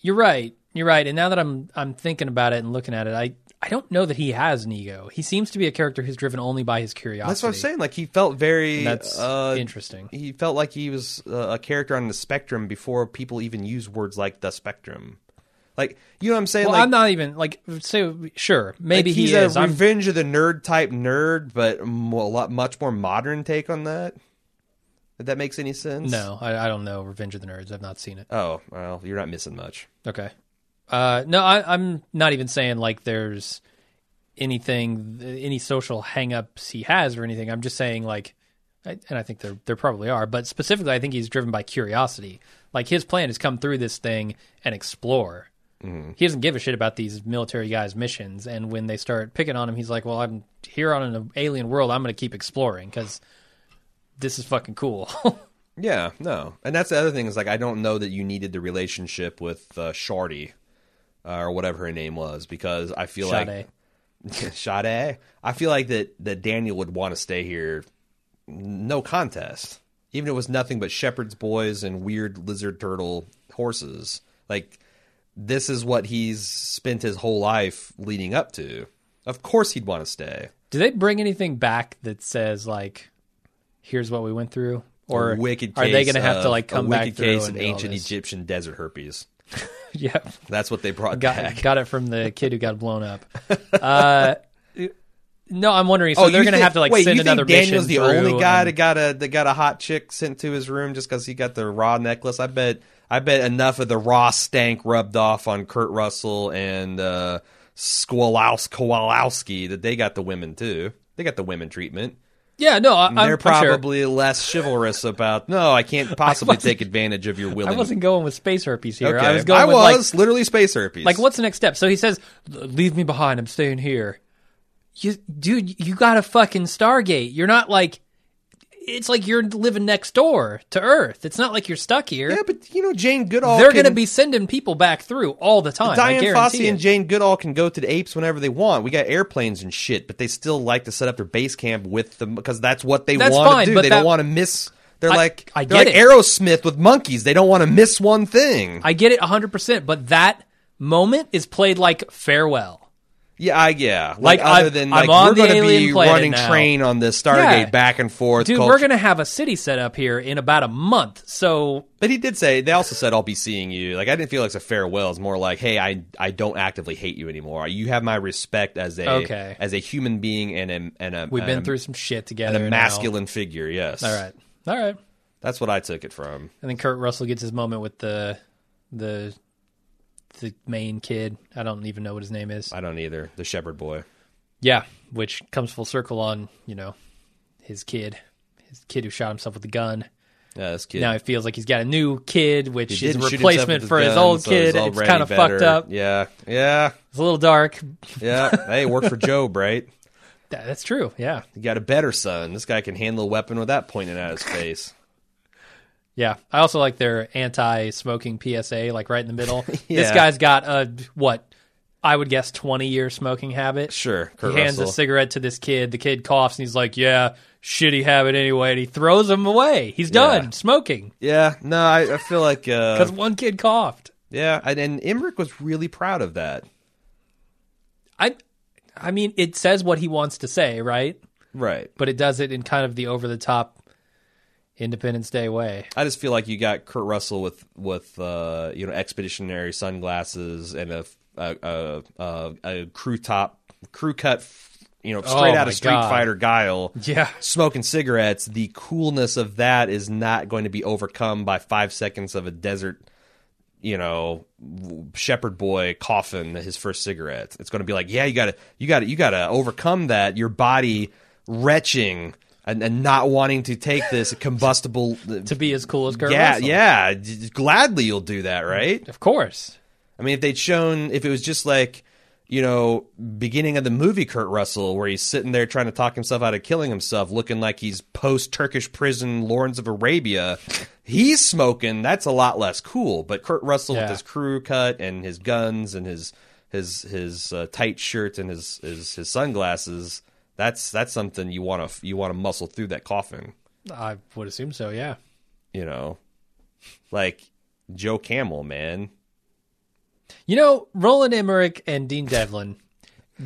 You're right. You're right. And now that I'm I'm thinking about it and looking at it, I I don't know that he has an ego. He seems to be a character who's driven only by his curiosity. That's what I'm saying. Like he felt very. That's uh, interesting. He felt like he was uh, a character on the spectrum before people even use words like the spectrum. Like you know what I'm saying? Well, like, I'm not even like so sure. Maybe like, he he's is. a I'm, Revenge of the Nerd type nerd, but a lot much more modern take on that. If that makes any sense? no, I, I don't know. Revenge of the Nerds. I've not seen it. Oh well, you're not missing much. Okay. Uh, no, I, I'm not even saying like there's anything, any social hangups he has or anything. I'm just saying like, I- and I think there there probably are, but specifically, I think he's driven by curiosity. Like his plan is come through this thing and explore. He doesn't give a shit about these military guys' missions, and when they start picking on him, he's like, "Well, I'm here on an alien world. I'm going to keep exploring because this is fucking cool." Yeah, no, and that's the other thing is like I don't know that you needed the relationship with uh, Shardy uh, or whatever her name was because I feel Sade. like Sade. I feel like that that Daniel would want to stay here, no contest, even if it was nothing but shepherd's boys and weird lizard turtle horses. Like this is what he's spent his whole life leading up to. Of course, he'd want to stay. Do they bring anything back that says like, "Here's what we went through," or are they going to have to like come a back wicked through case of ancient? Egyptian desert herpes? Yeah, That's what they brought got back. got it from the kid who got blown up. Uh, no, I'm wondering. So oh, they're going to have to like wait, send you another think Daniel's the only guy and- that got a that got a hot chick sent to his room just because he got the Ra necklace? I bet I bet enough of the Ra stank rubbed off on Kurt Russell and uh, Kowalowski that they got the women too. They got the women treatment. Yeah, no, I, I'm, They're I'm sure. probably less chivalrous about. No, I can't possibly take advantage of your willingness. I wasn't going with space herpes here. Okay. I was going with was literally space herpes. like, like what's the next step? So he says, "Leave me behind. I'm staying here." You, dude, you got a fucking Stargate. You're not like. It's like you're living next door to Earth. It's not like you're stuck here. Yeah, but you know Jane Goodall. They're going to be sending people back through all the time. Diane Fossey and. Jane Goodall can go to the apes whenever they want. We got airplanes and shit, but they still like to set up their base camp with them because that's what they That's want fine, to do. They that- don't want to miss. They're I- like I get like it. Aerosmith with monkeys. They don't want to miss one thing. I get it 100%, but that moment is played like farewell. Yeah, I, yeah. Like, other I'm- than I'm like on we're the going to alien be planet running now. train on this Stargate Yeah. back and forth. Dude, we're going to have a city set up here in about a month. So, But he did say they also said I'll be seeing you. Like I didn't feel like it's a farewell. It's more like, hey, I I don't actively hate you anymore. You have my respect as a Okay. as a human being and a and a we've been and a- through some shit and together. a now. masculine figure. Yes. All right. All right. That's what I took it from. And then Kurt Russell gets his moment with the the the main kid. I don't even know what his name is. I don't either. The shepherd boy. Yeah, which comes full circle on, you know, his kid. His kid who shot himself with a gun. Yeah, this kid. Now he feels like he's got a new kid, which He is a didn't shoot himself replacement for his old so kid. It's kind of fucked up. Yeah, yeah, It's a little dark. yeah. hey, it worked for Job, right? That- That's true. Yeah. You got a better son. This guy can handle a weapon without pointing at his face. Yeah. I also like their anti smoking PSA, like right in the middle. This guy's got a, what, I would guess 20 year smoking habit. Sure, Kurt he hands Russell. a cigarette to this kid. The kid coughs and he's like, yeah, shitty habit anyway. And he throws him away. He's done Yeah. smoking Yeah, no, I, I feel like uh, because one kid coughed. yeah, and, and Emmerich was really proud of that. I, I mean, it says what he wants to say, right? Right. But it does it in kind of the over the top Independence Day way. I just feel like you got Kurt Russell with with uh, you know expeditionary sunglasses and a a, a, a, crew top crew cut you know straight Oh out of Street God. Fighter guile. Yeah. Smoking cigarettes, the coolness of that is not going to be overcome by five seconds of a desert, you know, shepherd boy coughing his first cigarette. It's going to be like, yeah, you got to, you got to, you got to overcome that. Your body retching and, and not wanting to take this combustible. to be as cool as Kurt yeah, Russell. yeah. Gladly, you'll do that, right? Of course. I mean, if they'd shown, if it was just like, you know, beginning of the movie Kurt Russell, where he's sitting there trying to talk himself out of killing himself, looking like he's post Turkish prison Lawrence of Arabia, he's smoking. That's a lot less cool. But Kurt Russell Yeah. with his crew cut and his guns and his his his uh, tight shirt and his, his his sunglasses, that's that's something you want to you want to muscle through that coffin. I would assume so, yeah. You know, like Joe Camel, man. You know, Roland Emmerich and Dean Devlin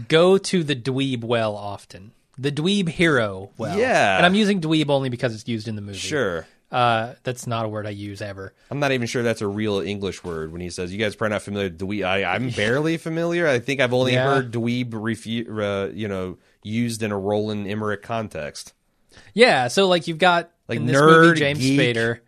go to the dweeb well often. The dweeb hero well. Yeah. And I'm using dweeb only because it's used in the movie. Sure. Uh, that's not a word I use ever. I'm not even sure that's a real English word when he says, "You guys are probably not familiar with dweeb." I, I'm barely familiar. I think I've only Yeah. heard dweeb, refu- uh, you know, used in a Roland Emmerich context. Yeah, so like you've got Like in this nerd, movie James geek. Spader,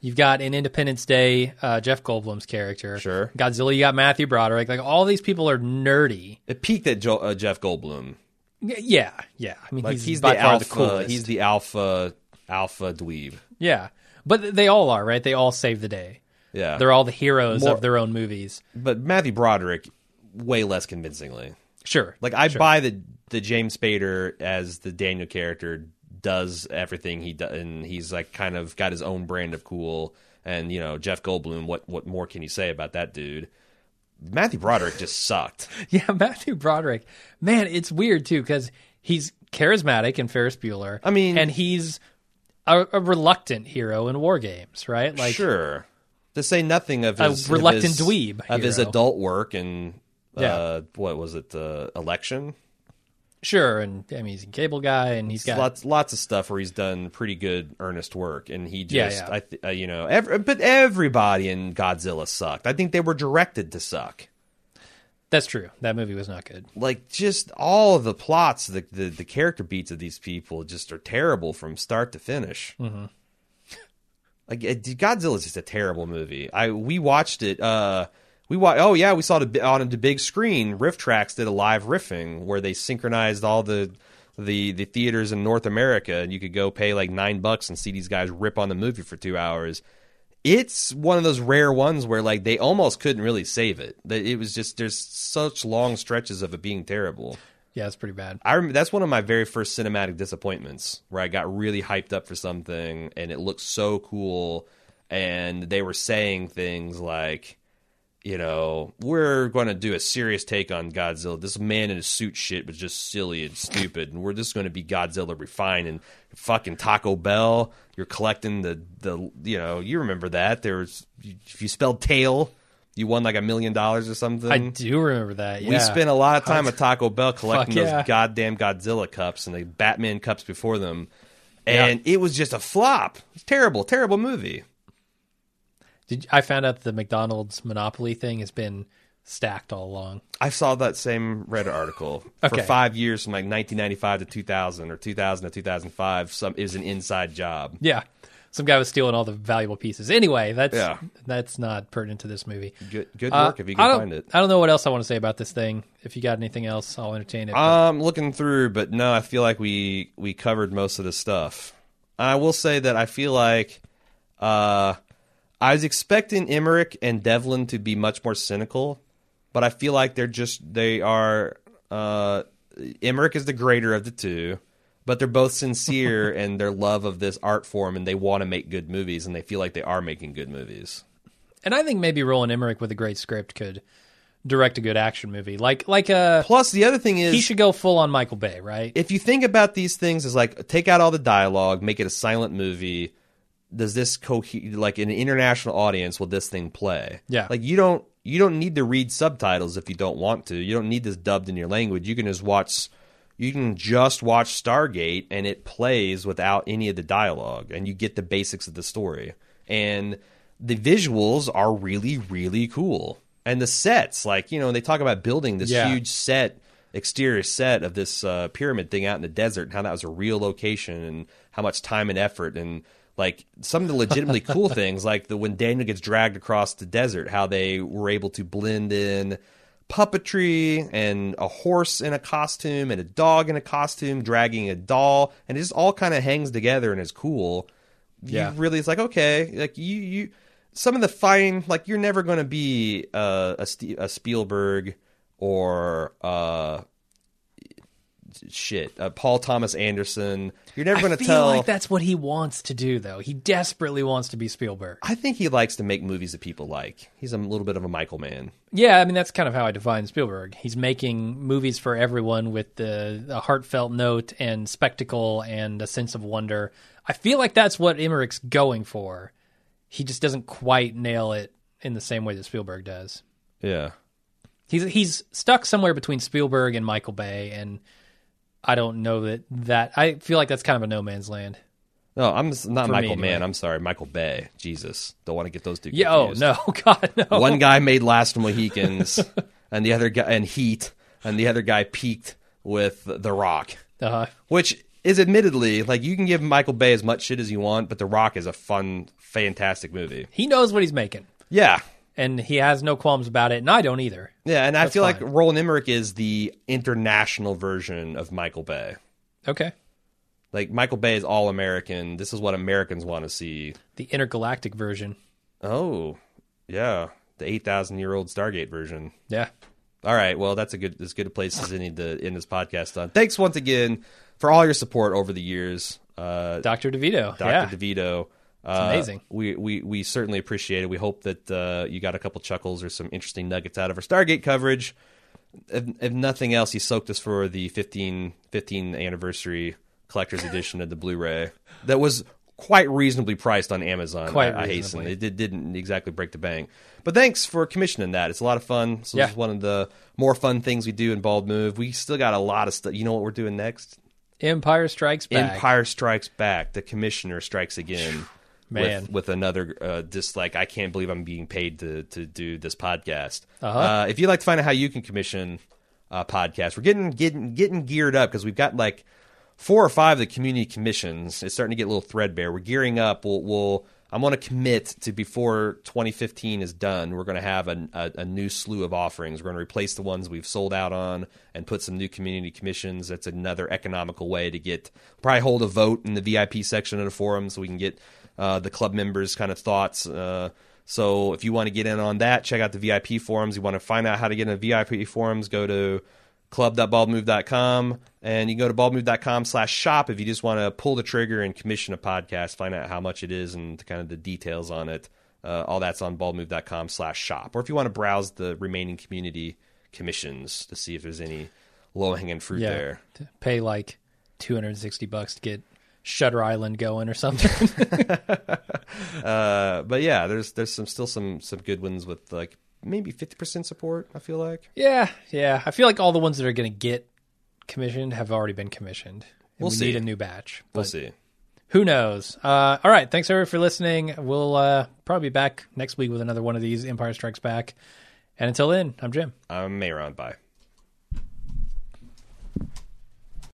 you've got in Independence Day uh, Jeff Goldblum's character. Sure. Godzilla, you got Matthew Broderick. Like all these people are nerdy. It peaked at jo- uh, Jeff Goldblum. Yeah, yeah. I mean, Like he's, he's, by the far alpha. the coolest. he's the alpha alpha dweeb. yeah, but they all are right. They all save the day. Yeah, They're all the heroes More- of their own movies. but Matthew Broderick way less convincingly. Sure. Like I Sure. buy the the James Spader as the Daniel character does everything he does, and he's like kind of got his own brand of cool. And you know Jeff Goldblum, what what more can you say about that dude? Matthew Broderick just sucked. Yeah, Matthew Broderick. Man, it's weird too because he's charismatic in Ferris Bueller. I mean- and he's a, a reluctant hero in War Games, right? Like, sure, to say nothing of A reluctant of his, dweeb of his adult work and Yeah. uh, what was it? The election. Sure, and I mean he's a cable guy, and he's got lots lots of stuff where he's done pretty good earnest work and he just yeah. I th- uh, you know every, but everybody in Godzilla sucked. I think they were directed to suck. that's true. That movie was not good. Like just all of the plots, the the, the character beats of these people just are terrible from start to finish. Mm-hmm. Like it, Godzilla's just a terrible movie. I we watched it. uh we wa- Oh yeah, we saw it on the big screen. RiffTrax did a live riffing where they synchronized all the the the theaters in North America, and you could go pay like nine bucks and see these guys rip on the movie for two hours. It's one of those rare ones where like they almost couldn't really save it. That it was just there's such long stretches of it being terrible. Yeah, it's pretty bad. I rem- that's one of my very first cinematic disappointments where I got really hyped up for something and it looked so cool and they were saying things like you know, we're going to do a serious take on Godzilla. This man in a suit shit was just silly and stupid, and we're just going to be Godzilla refined and fucking Taco Bell. You're collecting the the you know you remember that there was if you spelled tail, you won like a million dollars or something. I do remember that. Yeah. We spent a lot of time at Taco Bell collecting yeah. those goddamn Godzilla cups and the Batman cups before them. And it was just a flop. Terrible, terrible movie. Did, I found out the McDonald's Monopoly thing has been stacked all along. I saw that same Reddit article for five years from like 1995 to 2000 or 2000 to 2005. Some is an inside job. Yeah. Some guy was stealing all the valuable pieces. Anyway, that's Yeah. that's not pertinent to this movie. Good, good Uh, work if you can find it. I don't know what else I want to say about this thing. If you got anything else, I'll entertain it. I'm looking through, but no, I feel like we we covered most of the stuff. I will say that I feel like uh, I was expecting Emmerich and Devlin to be much more cynical, but I feel like they're just they are. Uh, Emmerich is the greater of the two, but they're both sincere in their love of this art form, and they want to make good movies, and they feel like they are making good movies. and I think maybe Roland Emmerich with a great script could direct a good action movie. Like like uh Plus, the other thing is he should go full on Michael Bay, right? if you think about these things as like take out all the dialogue, make it a silent movie. Does this co like an international audience? Will this thing play? Yeah. like you don't you don't need to read subtitles if you don't want to. You don't need this dubbed in your language. You can just watch. You can just watch Stargate and it plays without any of the dialogue, and you get the basics of the story. And the visuals are really really cool, and the sets, like you know, they talk about building this Yeah. huge set exterior set of this uh, pyramid thing out in the desert and how that was a real location and how much time and effort and like some of the legitimately cool things like the when Daniel gets dragged across the desert how they were able to blend in puppetry and a horse in a costume and a dog in a costume dragging a doll, and it just all kind of hangs together and is cool. Yeah. You really, it's like okay, like you you some of the fine like you're never going to be uh, a a Spielberg or uh shit uh, Paul Thomas Anderson. You're never going to tell. like that's what he wants to do, though. He desperately wants to be Spielberg. I think he likes to make movies that people like. He's a little bit of a Michael Mann. Yeah, I mean that's kind of how I define Spielberg. He's making movies for everyone with the a heartfelt note and spectacle and a sense of wonder. I feel like that's what Emmerich's going for. He just doesn't quite nail it in the same way that Spielberg does. Yeah. He's he's stuck somewhere between Spielberg and Michael Bay, and I don't know that that I feel like that's kind of a no man's land. No, I'm not Michael Mann. anyway. I'm sorry, Michael Bay. Jesus, don't want to get those two. Yeah, oh no, God no. One guy made Last Mohicans, and the other guy and Heat, and the other guy peaked with The Rock, Uh, which is admittedly like you can give Michael Bay as much shit as you want, but The Rock is a fun, fantastic movie. he knows what he's making, Yeah, and he has no qualms about it, and I don't either. yeah, and I feel fine. like Roland Emmerich is the international version of Michael Bay. Okay, Like Michael Bay is all American. This is what Americans want to see. the intergalactic version. Oh, yeah, the eight thousand year old Stargate version. Yeah. All right. Well, that's a good as good a place as any to end this podcast on. Thanks once again for all your support over the years, uh, Dr. DeVito. Dr. Yeah. DeVito. Uh, amazing. We, we we certainly appreciate it. We hope that uh, you got a couple chuckles or some interesting nuggets out of our Stargate coverage. If, if nothing else, you soaked us for the 15, 15 anniversary collector's edition of the Blu-ray that was quite reasonably priced on Amazon. Quite I, I hasten. It did, didn't exactly break the bank. But thanks for commissioning that. It's a lot of fun. So Yeah. this is one of the more fun things we do in Bald Move. We still got a lot of stuff. You know what we're doing next? Empire Strikes Back. Empire Strikes Back. The Commissioner strikes again. Man. with, with another uh, just like I can't believe I'm being paid to to do this podcast. Uh-huh. Uh, if you'd like to find out how you can commission a podcast, we're getting getting getting geared up because we've got like four or five of the community commissions. It's starting to get a little threadbare. We're gearing up. We'll, we'll I'm going to commit to before 2015 is done. We're going to have a, a, a new slew of offerings. We're going to replace the ones we've sold out on and put some new community commissions. That's another economical way to get. Probably hold a vote in the VIP section of the forum so we can get uh, the club members' kind of thoughts. Uh, so if you want to get in on that, check out the VIP forums. You want to find out how to get in the VIP forums, go to club.baldmove.com and you can go to baldmove.com slash shop if you just want to pull the trigger and commission a podcast find out how much it is and kind of the details on it uh, all that's on baldmove.com slash shop or if you want to browse the remaining community commissions to see if there's any low-hanging fruit yeah. there To pay like 260 bucks to get Shutter Island going or something. uh, but yeah there's there's some still some some good ones with like maybe 50% support i feel like yeah, yeah. I feel like all the ones that are going to get commissioned have already been commissioned. We'll we see. need a new batch. we'll see Who knows? Uh, all right. Thanks, everyone, for listening. We'll uh, probably be back next week with another one of these Empire Strikes Back. And until then, I'm Jim. i'm A.Ron. bye